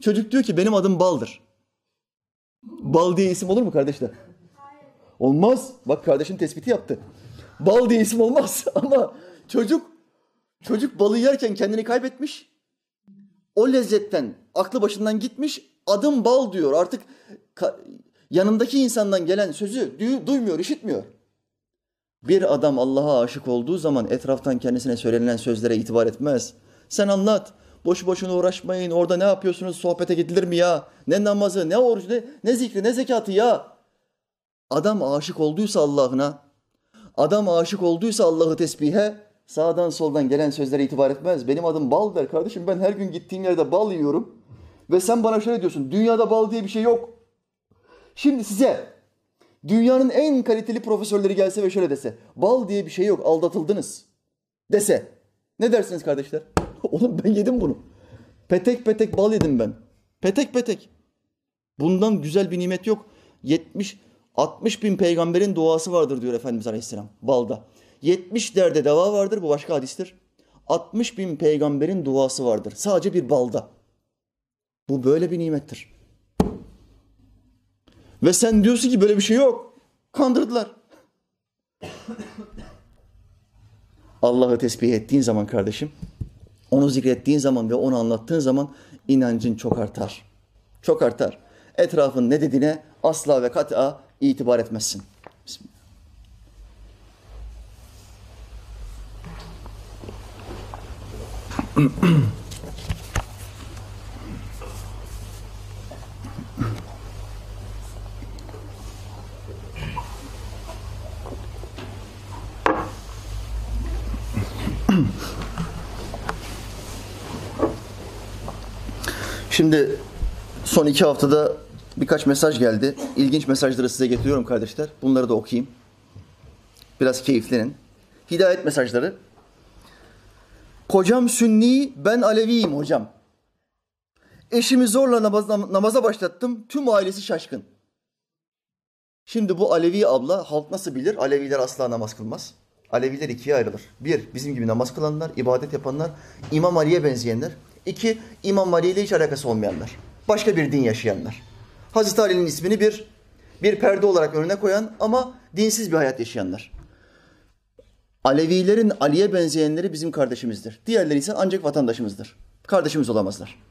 Çocuk diyor ki benim adım Bal'dır. Bal diye isim olur mu kardeşler? Olmaz. Bak kardeşin tespiti yaptı. Bal diye isim olmaz ama çocuk çocuk balı yerken kendini kaybetmiş. O lezzetten aklı başından gitmiş. Adım bal diyor. Artık yanındaki insandan gelen sözü duymuyor, işitmiyor. Bir adam Allah'a aşık olduğu zaman etraftan kendisine söylenen sözlere itibar etmez. Sen anlat. Boşu boşuna uğraşmayın. Orada ne yapıyorsunuz? Sohbete gidilir mi ya? Ne namazı, ne orucu, ne, ne zikri, ne zekatı ya? Adam aşık olduysa Allah'ına, adam aşık olduysa Allah'ı tesbihe, sağdan soldan gelen sözlere itibar etmez. Benim adım bal der kardeşim. Ben her gün gittiğim yerde bal yiyorum. Ve sen bana şöyle diyorsun. Dünyada bal diye bir şey yok. Şimdi size dünyanın en kaliteli profesörleri gelse ve şöyle dese. Bal diye bir şey yok. Aldatıldınız. Dese. Ne dersiniz kardeşler? Oğlum ben yedim bunu. Petek petek bal yedim ben. Petek petek. Bundan güzel bir nimet yok. 70 60 bin peygamberin duası vardır diyor Efendimiz Aleyhisselam balda. 70 derde deva vardır bu başka hadistir. 60 bin peygamberin duası vardır sadece bir balda. Bu böyle bir nimettir. Ve sen diyorsun ki böyle bir şey yok. Kandırdılar. Allah'ı tesbih ettiğin zaman kardeşim, onu zikrettiğin zaman ve onu anlattığın zaman inancın çok artar. Çok artar. Etrafın ne dediğine asla ve kat'a itibar etmezsin. Bismillah. Şimdi son iki haftada birkaç mesaj geldi. İlginç mesajları size getiriyorum kardeşler. Bunları da okuyayım. Biraz keyiflenin. Hidayet mesajları. Kocam Sünni, ben Aleviyim hocam. Eşimi zorla namaz, namaza başlattım. Tüm ailesi şaşkın. Şimdi bu Alevi abla halk nasıl bilir? Aleviler asla namaz kılmaz. Aleviler ikiye ayrılır. Bir, bizim gibi namaz kılanlar, ibadet yapanlar, İmam Ali'ye benzeyenler. İki, İmam Ali ile hiç alakası olmayanlar. Başka bir din yaşayanlar. Hazreti Ali'nin ismini bir bir perde olarak önüne koyan ama dinsiz bir hayat yaşayanlar. Alevilerin Ali'ye benzeyenleri bizim kardeşimizdir. Diğerleri ise ancak vatandaşımızdır. Kardeşimiz olamazlar.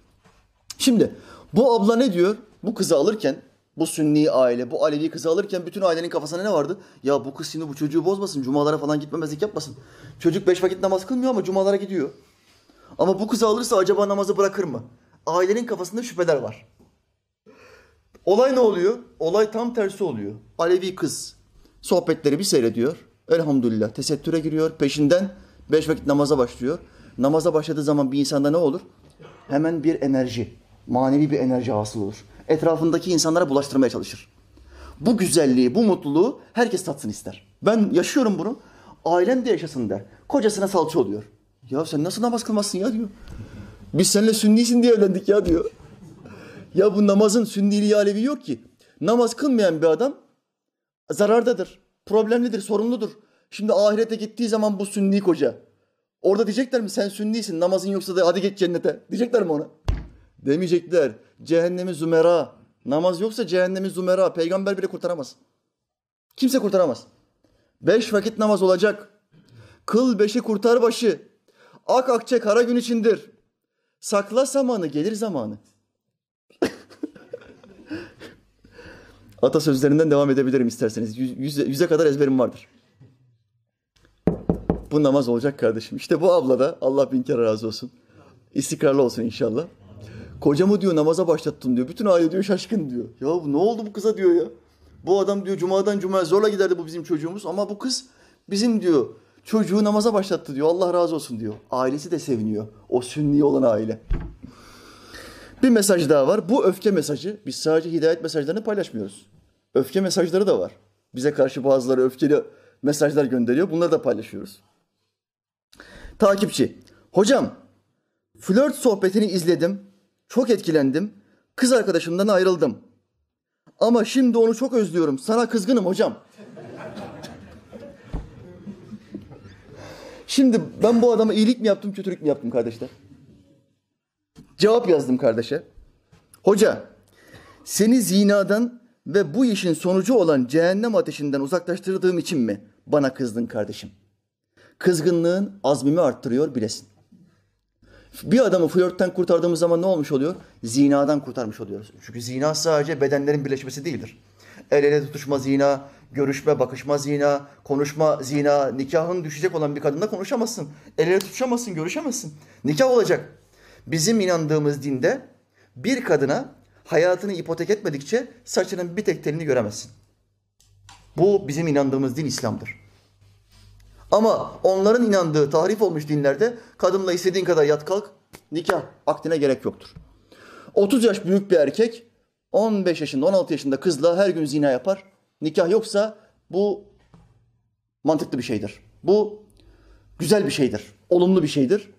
Şimdi bu abla ne diyor? Bu kızı alırken, bu Sünni aile, bu Alevi kızı alırken bütün ailenin kafasına ne vardı? Ya bu kız şimdi bu çocuğu bozmasın, cumalara falan gitmemezlik yapmasın. Çocuk beş vakit namaz kılmıyor ama cumalara gidiyor. Ama bu kızı alırsa acaba namazı bırakır mı? Ailenin kafasında şüpheler var. Olay ne oluyor? Olay tam tersi oluyor. Alevi kız sohbetleri bir seyrediyor. Elhamdülillah tesettüre giriyor. Peşinden beş vakit namaza başlıyor. Namaza başladığı zaman bir insanda ne olur? Hemen bir enerji, manevi bir enerji hasıl olur. Etrafındaki insanlara bulaştırmaya çalışır. Bu güzelliği, bu mutluluğu herkes tatsın ister. Ben yaşıyorum bunu. Ailem de yaşasın der. Kocasına salça oluyor. Ya sen nasıl namaz kılmazsın ya diyor. Biz seninle sünnisin diye evlendik ya diyor. Ya bu namazın sünniliği alevi yok ki. Namaz kılmayan bir adam zarardadır, problemlidir, sorumludur. Şimdi ahirete gittiği zaman bu sünni koca. Orada diyecekler mi sen sünnisin namazın yoksa da hadi git cennete. Diyecekler mi ona? Demeyecekler. Cehennemi zümera. Namaz yoksa cehennemi zümera. Peygamber bile kurtaramaz. Kimse kurtaramaz. Beş vakit namaz olacak. Kıl beşi kurtar başı. Ak akçe kara gün içindir. Sakla samanı gelir zamanı. Atasözlerinden devam edebilirim isterseniz. Yüz, yüze, yüze kadar ezberim vardır. Bu namaz olacak kardeşim. İşte bu abla da Allah bin kere razı olsun. İstikrarlı olsun inşallah. Kocamı diyor namaza başlattım diyor. Bütün aile diyor şaşkın diyor. Ya ne oldu bu kıza diyor ya. Bu adam diyor cumadan cumaya zorla giderdi bu bizim çocuğumuz. Ama bu kız bizim diyor çocuğu namaza başlattı diyor. Allah razı olsun diyor. Ailesi de seviniyor. O sünni olan aile. Bir mesaj daha var. Bu öfke mesajı. Biz sadece hidayet mesajlarını paylaşmıyoruz. Öfke mesajları da var. Bize karşı bazıları öfkeli mesajlar gönderiyor. Bunları da paylaşıyoruz. Takipçi. Hocam, flört sohbetini izledim. Çok etkilendim. Kız arkadaşımdan ayrıldım. Ama şimdi onu çok özlüyorum. Sana kızgınım hocam. Şimdi ben bu adama iyilik mi yaptım, kötülük mü yaptım kardeşler? Cevap yazdım kardeşe. Hoca, seni zinadan ve bu işin sonucu olan cehennem ateşinden uzaklaştırdığım için mi bana kızdın kardeşim? Kızgınlığın azmimi arttırıyor bilesin. Bir adamı flörtten kurtardığımız zaman ne olmuş oluyor? Zinadan kurtarmış oluyoruz. Çünkü zina sadece bedenlerin birleşmesi değildir. El ele tutuşma zina, görüşme, bakışma zina, konuşma zina, nikahın düşecek olan bir kadınla konuşamazsın. El ele tutuşamazsın, görüşemezsin. Nikah olacak. Bizim inandığımız dinde bir kadına hayatını ipotek etmedikçe saçının bir tek telini göremezsin. Bu bizim inandığımız din İslam'dır. Ama onların inandığı tahrif olmuş dinlerde kadınla istediğin kadar yat kalk nikah akdine gerek yoktur. 30 yaş büyük bir erkek 15 yaşında 16 yaşında kızla her gün zina yapar. Nikah yoksa bu mantıklı bir şeydir. Bu güzel bir şeydir. Olumlu bir şeydir.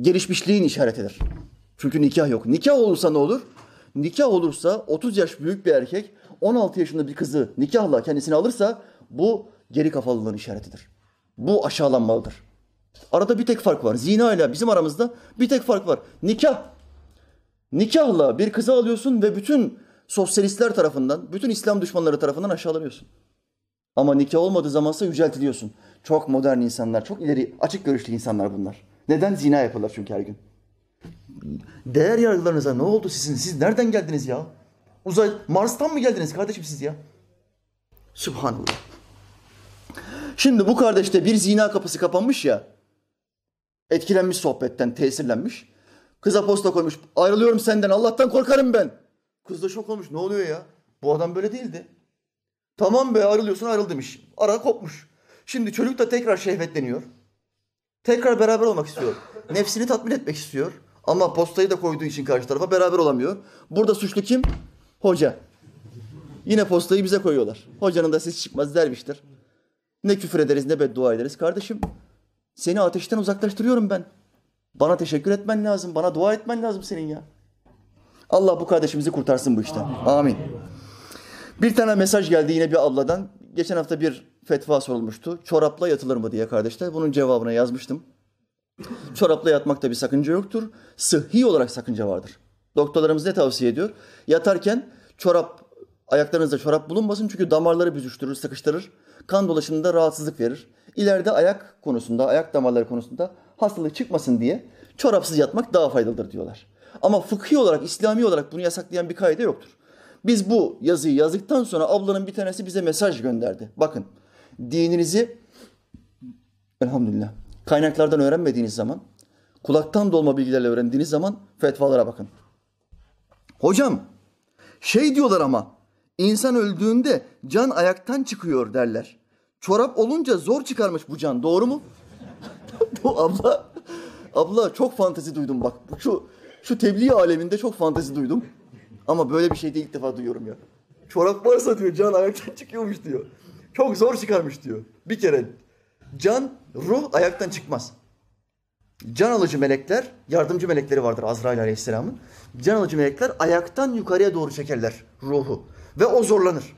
Gelişmişliğin işaretidir. Çünkü nikah yok. Nikah olursa ne olur? Nikah olursa 30 yaş büyük bir erkek 16 yaşında bir kızı nikahla kendisini alırsa bu geri kafalılığın işaretidir. Bu aşağılanmalıdır. Arada bir tek fark var. Zina ile bizim aramızda bir tek fark var. Nikah. Nikahla bir kızı alıyorsun ve bütün sosyalistler tarafından, bütün İslam düşmanları tarafından aşağılanıyorsun. Ama nikah olmadığı zamansa yüceltiliyorsun. Çok modern insanlar, çok ileri, açık görüşlü insanlar bunlar. Neden? Zina yapıyorlar çünkü her gün. Değer yargılarınıza ne oldu sizin? Siz nereden geldiniz ya? Uzay, Mars'tan mı geldiniz kardeşim siz ya? Subhanallah. Şimdi bu kardeşte bir zina kapısı kapanmış ya. Etkilenmiş sohbetten, tesirlenmiş. Kıza posta koymuş. Ayrılıyorum senden. Allah'tan korkarım ben. Kız da şok olmuş. Ne oluyor ya? Bu adam böyle değildi. Tamam be ayrılıyorsun ayrıl demiş. Ara kopmuş. Şimdi çocuk da tekrar şehvetleniyor. Tekrar beraber olmak istiyor. Nefsini tatmin etmek istiyor. Ama postayı da koyduğu için karşı tarafa beraber olamıyor. Burada suçlu kim? Hoca. Yine postayı bize koyuyorlar. Hocanın da ses çıkmaz derviştir. Ne küfür ederiz ne beddua ederiz. Kardeşim seni ateşten uzaklaştırıyorum ben. Bana teşekkür etmen lazım. Bana dua etmen lazım senin ya. Allah bu kardeşimizi kurtarsın bu işten. Amin. Bir tane mesaj geldi yine bir abladan. Geçen hafta bir fetva sorulmuştu. Çorapla yatılır mı diye kardeşler. Bunun cevabına yazmıştım. Çorapla yatmakta bir sakınca yoktur. Sıhhi olarak sakınca vardır. Doktorlarımız ne tavsiye ediyor? Yatarken çorap, ayaklarınızda çorap bulunmasın çünkü damarları büzüştürür, sıkıştırır. Kan dolaşımında rahatsızlık verir. İleride ayak konusunda, ayak damarları konusunda hastalık çıkmasın diye çorapsız yatmak daha faydalıdır diyorlar. Ama fıkhi olarak, İslami olarak bunu yasaklayan bir kaide yoktur. Biz bu yazıyı yazdıktan sonra ablanın bir tanesi bize mesaj gönderdi. Bakın dininizi elhamdülillah kaynaklardan öğrenmediğiniz zaman kulaktan dolma bilgilerle öğrendiğiniz zaman fetvalara bakın. Hocam şey diyorlar ama insan öldüğünde can ayaktan çıkıyor derler. Çorap olunca zor çıkarmış bu can doğru mu? abla abla çok fantezi duydum bak. Şu şu tebliğ aleminde çok fantezi duydum. Ama böyle bir şey de ilk defa duyuyorum ya. Çorap varsa diyor can ayaktan çıkıyormuş diyor. Çok zor çıkarmış diyor. Bir kere can, ruh ayaktan çıkmaz. Can alıcı melekler, yardımcı melekleri vardır Azrail Aleyhisselam'ın. Can alıcı melekler ayaktan yukarıya doğru çekerler ruhu. Ve o zorlanır.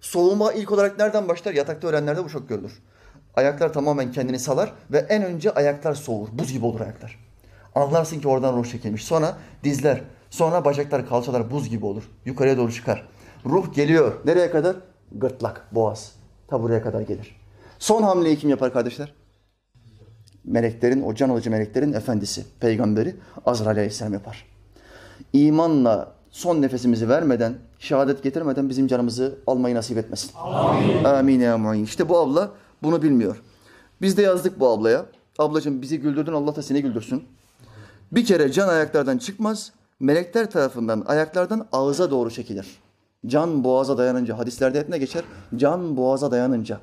Soğuma ilk olarak nereden başlar? Yatakta ölenlerde bu çok görülür. Ayaklar tamamen kendini salar ve en önce ayaklar soğur. Buz gibi olur ayaklar. Anlarsın ki oradan ruh çekilmiş. Sonra dizler, sonra bacaklar, kalçalar buz gibi olur. Yukarıya doğru çıkar. Ruh geliyor. Nereye kadar? Gırtlak, boğaz. Ta buraya kadar gelir. Son hamleyi kim yapar kardeşler? Meleklerin, o can alıcı meleklerin efendisi, peygamberi Azrail Aleyhisselam yapar. İmanla son nefesimizi vermeden, şehadet getirmeden bizim canımızı almayı nasip etmesin. Amin. Amin ya mu'in. İşte bu abla bunu bilmiyor. Biz de yazdık bu ablaya. Ablacığım bizi güldürdün Allah da seni güldürsün. Bir kere can ayaklardan çıkmaz, melekler tarafından ayaklardan ağıza doğru çekilir. Can boğaza dayanınca, hadislerde hep ne geçer? Can boğaza dayanınca.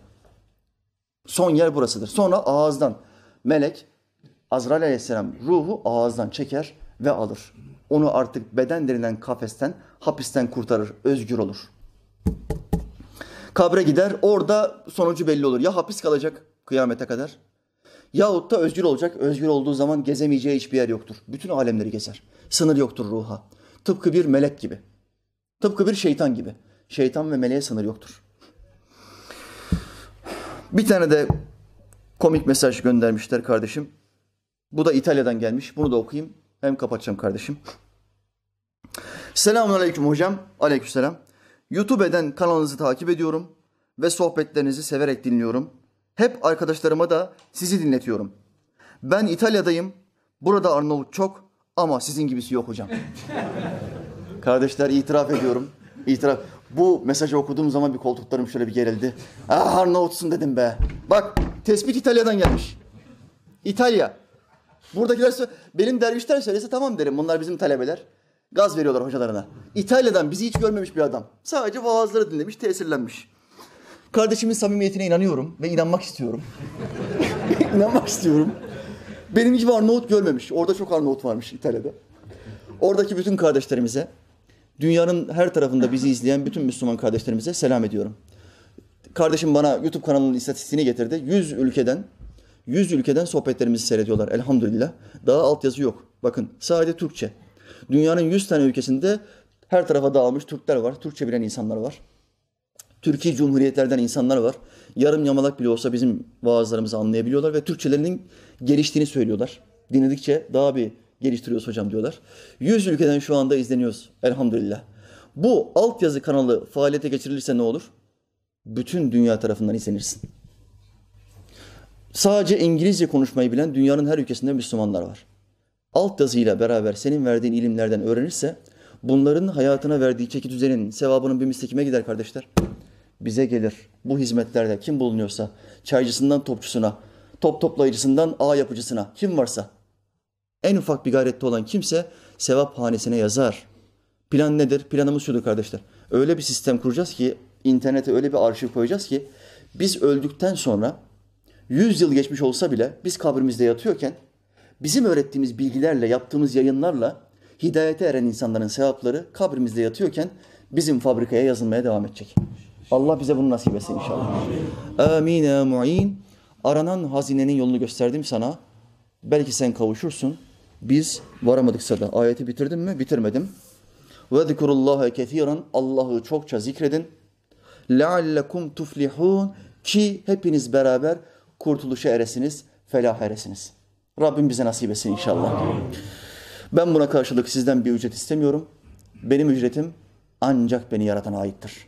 Son yer burasıdır. Sonra ağızdan melek Azrail aleyhisselam ruhu ağızdan çeker ve alır. Onu artık beden denilen kafesten, hapisten kurtarır, özgür olur. Kabre gider, orada sonucu belli olur. Ya hapis kalacak kıyamete kadar, yahut da özgür olacak. Özgür olduğu zaman gezemeyeceği hiçbir yer yoktur. Bütün alemleri gezer. Sınır yoktur ruha. Tıpkı bir melek gibi. Tıpkı bir şeytan gibi. Şeytan ve meleğe sınır yoktur. Bir tane de komik mesaj göndermişler kardeşim. Bu da İtalya'dan gelmiş. Bunu da okuyayım. Hem kapatacağım kardeşim. Selamun aleyküm hocam. Aleykümselam. YouTube'den kanalınızı takip ediyorum ve sohbetlerinizi severek dinliyorum. Hep arkadaşlarıma da sizi dinletiyorum. Ben İtalya'dayım. Burada Arnavut çok ama sizin gibisi yok hocam. Kardeşler itiraf ediyorum. İtiraf. Bu mesajı okuduğum zaman bir koltuklarım şöyle bir gerildi. Ah Arnavutsun dedim be. Bak tespit İtalya'dan gelmiş. İtalya. Buradakiler benim dervişler söylese tamam derim. Bunlar bizim talebeler. Gaz veriyorlar hocalarına. İtalya'dan bizi hiç görmemiş bir adam. Sadece vaazları dinlemiş, tesirlenmiş. Kardeşimin samimiyetine inanıyorum ve inanmak istiyorum. inanmak istiyorum. Benim gibi Arnavut görmemiş. Orada çok Arnavut varmış İtalya'da. Oradaki bütün kardeşlerimize, dünyanın her tarafında bizi izleyen bütün Müslüman kardeşlerimize selam ediyorum. Kardeşim bana YouTube kanalının istatistiğini getirdi. 100 ülkeden 100 ülkeden sohbetlerimizi seyrediyorlar elhamdülillah. Daha altyazı yok. Bakın sadece Türkçe. Dünyanın 100 tane ülkesinde her tarafa dağılmış Türkler var. Türkçe bilen insanlar var. Türkiye Cumhuriyetlerden insanlar var. Yarım yamalak bile olsa bizim vaazlarımızı anlayabiliyorlar ve Türkçelerinin geliştiğini söylüyorlar. Dinledikçe daha bir geliştiriyoruz hocam diyorlar. 100 ülkeden şu anda izleniyoruz elhamdülillah. Bu altyazı kanalı faaliyete geçirilirse ne olur? Bütün dünya tarafından izlenirsin. Sadece İngilizce konuşmayı bilen dünyanın her ülkesinde Müslümanlar var. Altyazıyla beraber senin verdiğin ilimlerden öğrenirse bunların hayatına verdiği çeki düzenin sevabının bir misli kime gider kardeşler? Bize gelir. Bu hizmetlerde kim bulunuyorsa çaycısından topçusuna, top toplayıcısından ağ yapıcısına kim varsa en ufak bir gayrette olan kimse sevap hanesine yazar. Plan nedir? Planımız şudur kardeşler. Öyle bir sistem kuracağız ki internete öyle bir arşiv koyacağız ki biz öldükten sonra 100 yıl geçmiş olsa bile biz kabrimizde yatıyorken bizim öğrettiğimiz bilgilerle, yaptığımız yayınlarla hidayete eren insanların sevapları kabrimizde yatıyorken bizim fabrikaya yazılmaya devam edecek. Allah bize bunu nasip etsin inşallah. Amin ya. Aranan hazinenin yolunu gösterdim sana. Belki sen kavuşursun. Biz varamadıksa da ayeti bitirdim mi? Bitirmedim. Ve zikurullaha kethiren. Allah'ı çokça zikredin. Leallekum tuflihun. Ki hepiniz beraber kurtuluşa eresiniz, felah eresiniz. Rabbim bize nasip etsin inşallah. Ben buna karşılık sizden bir ücret istemiyorum. Benim ücretim ancak beni yaratan aittir.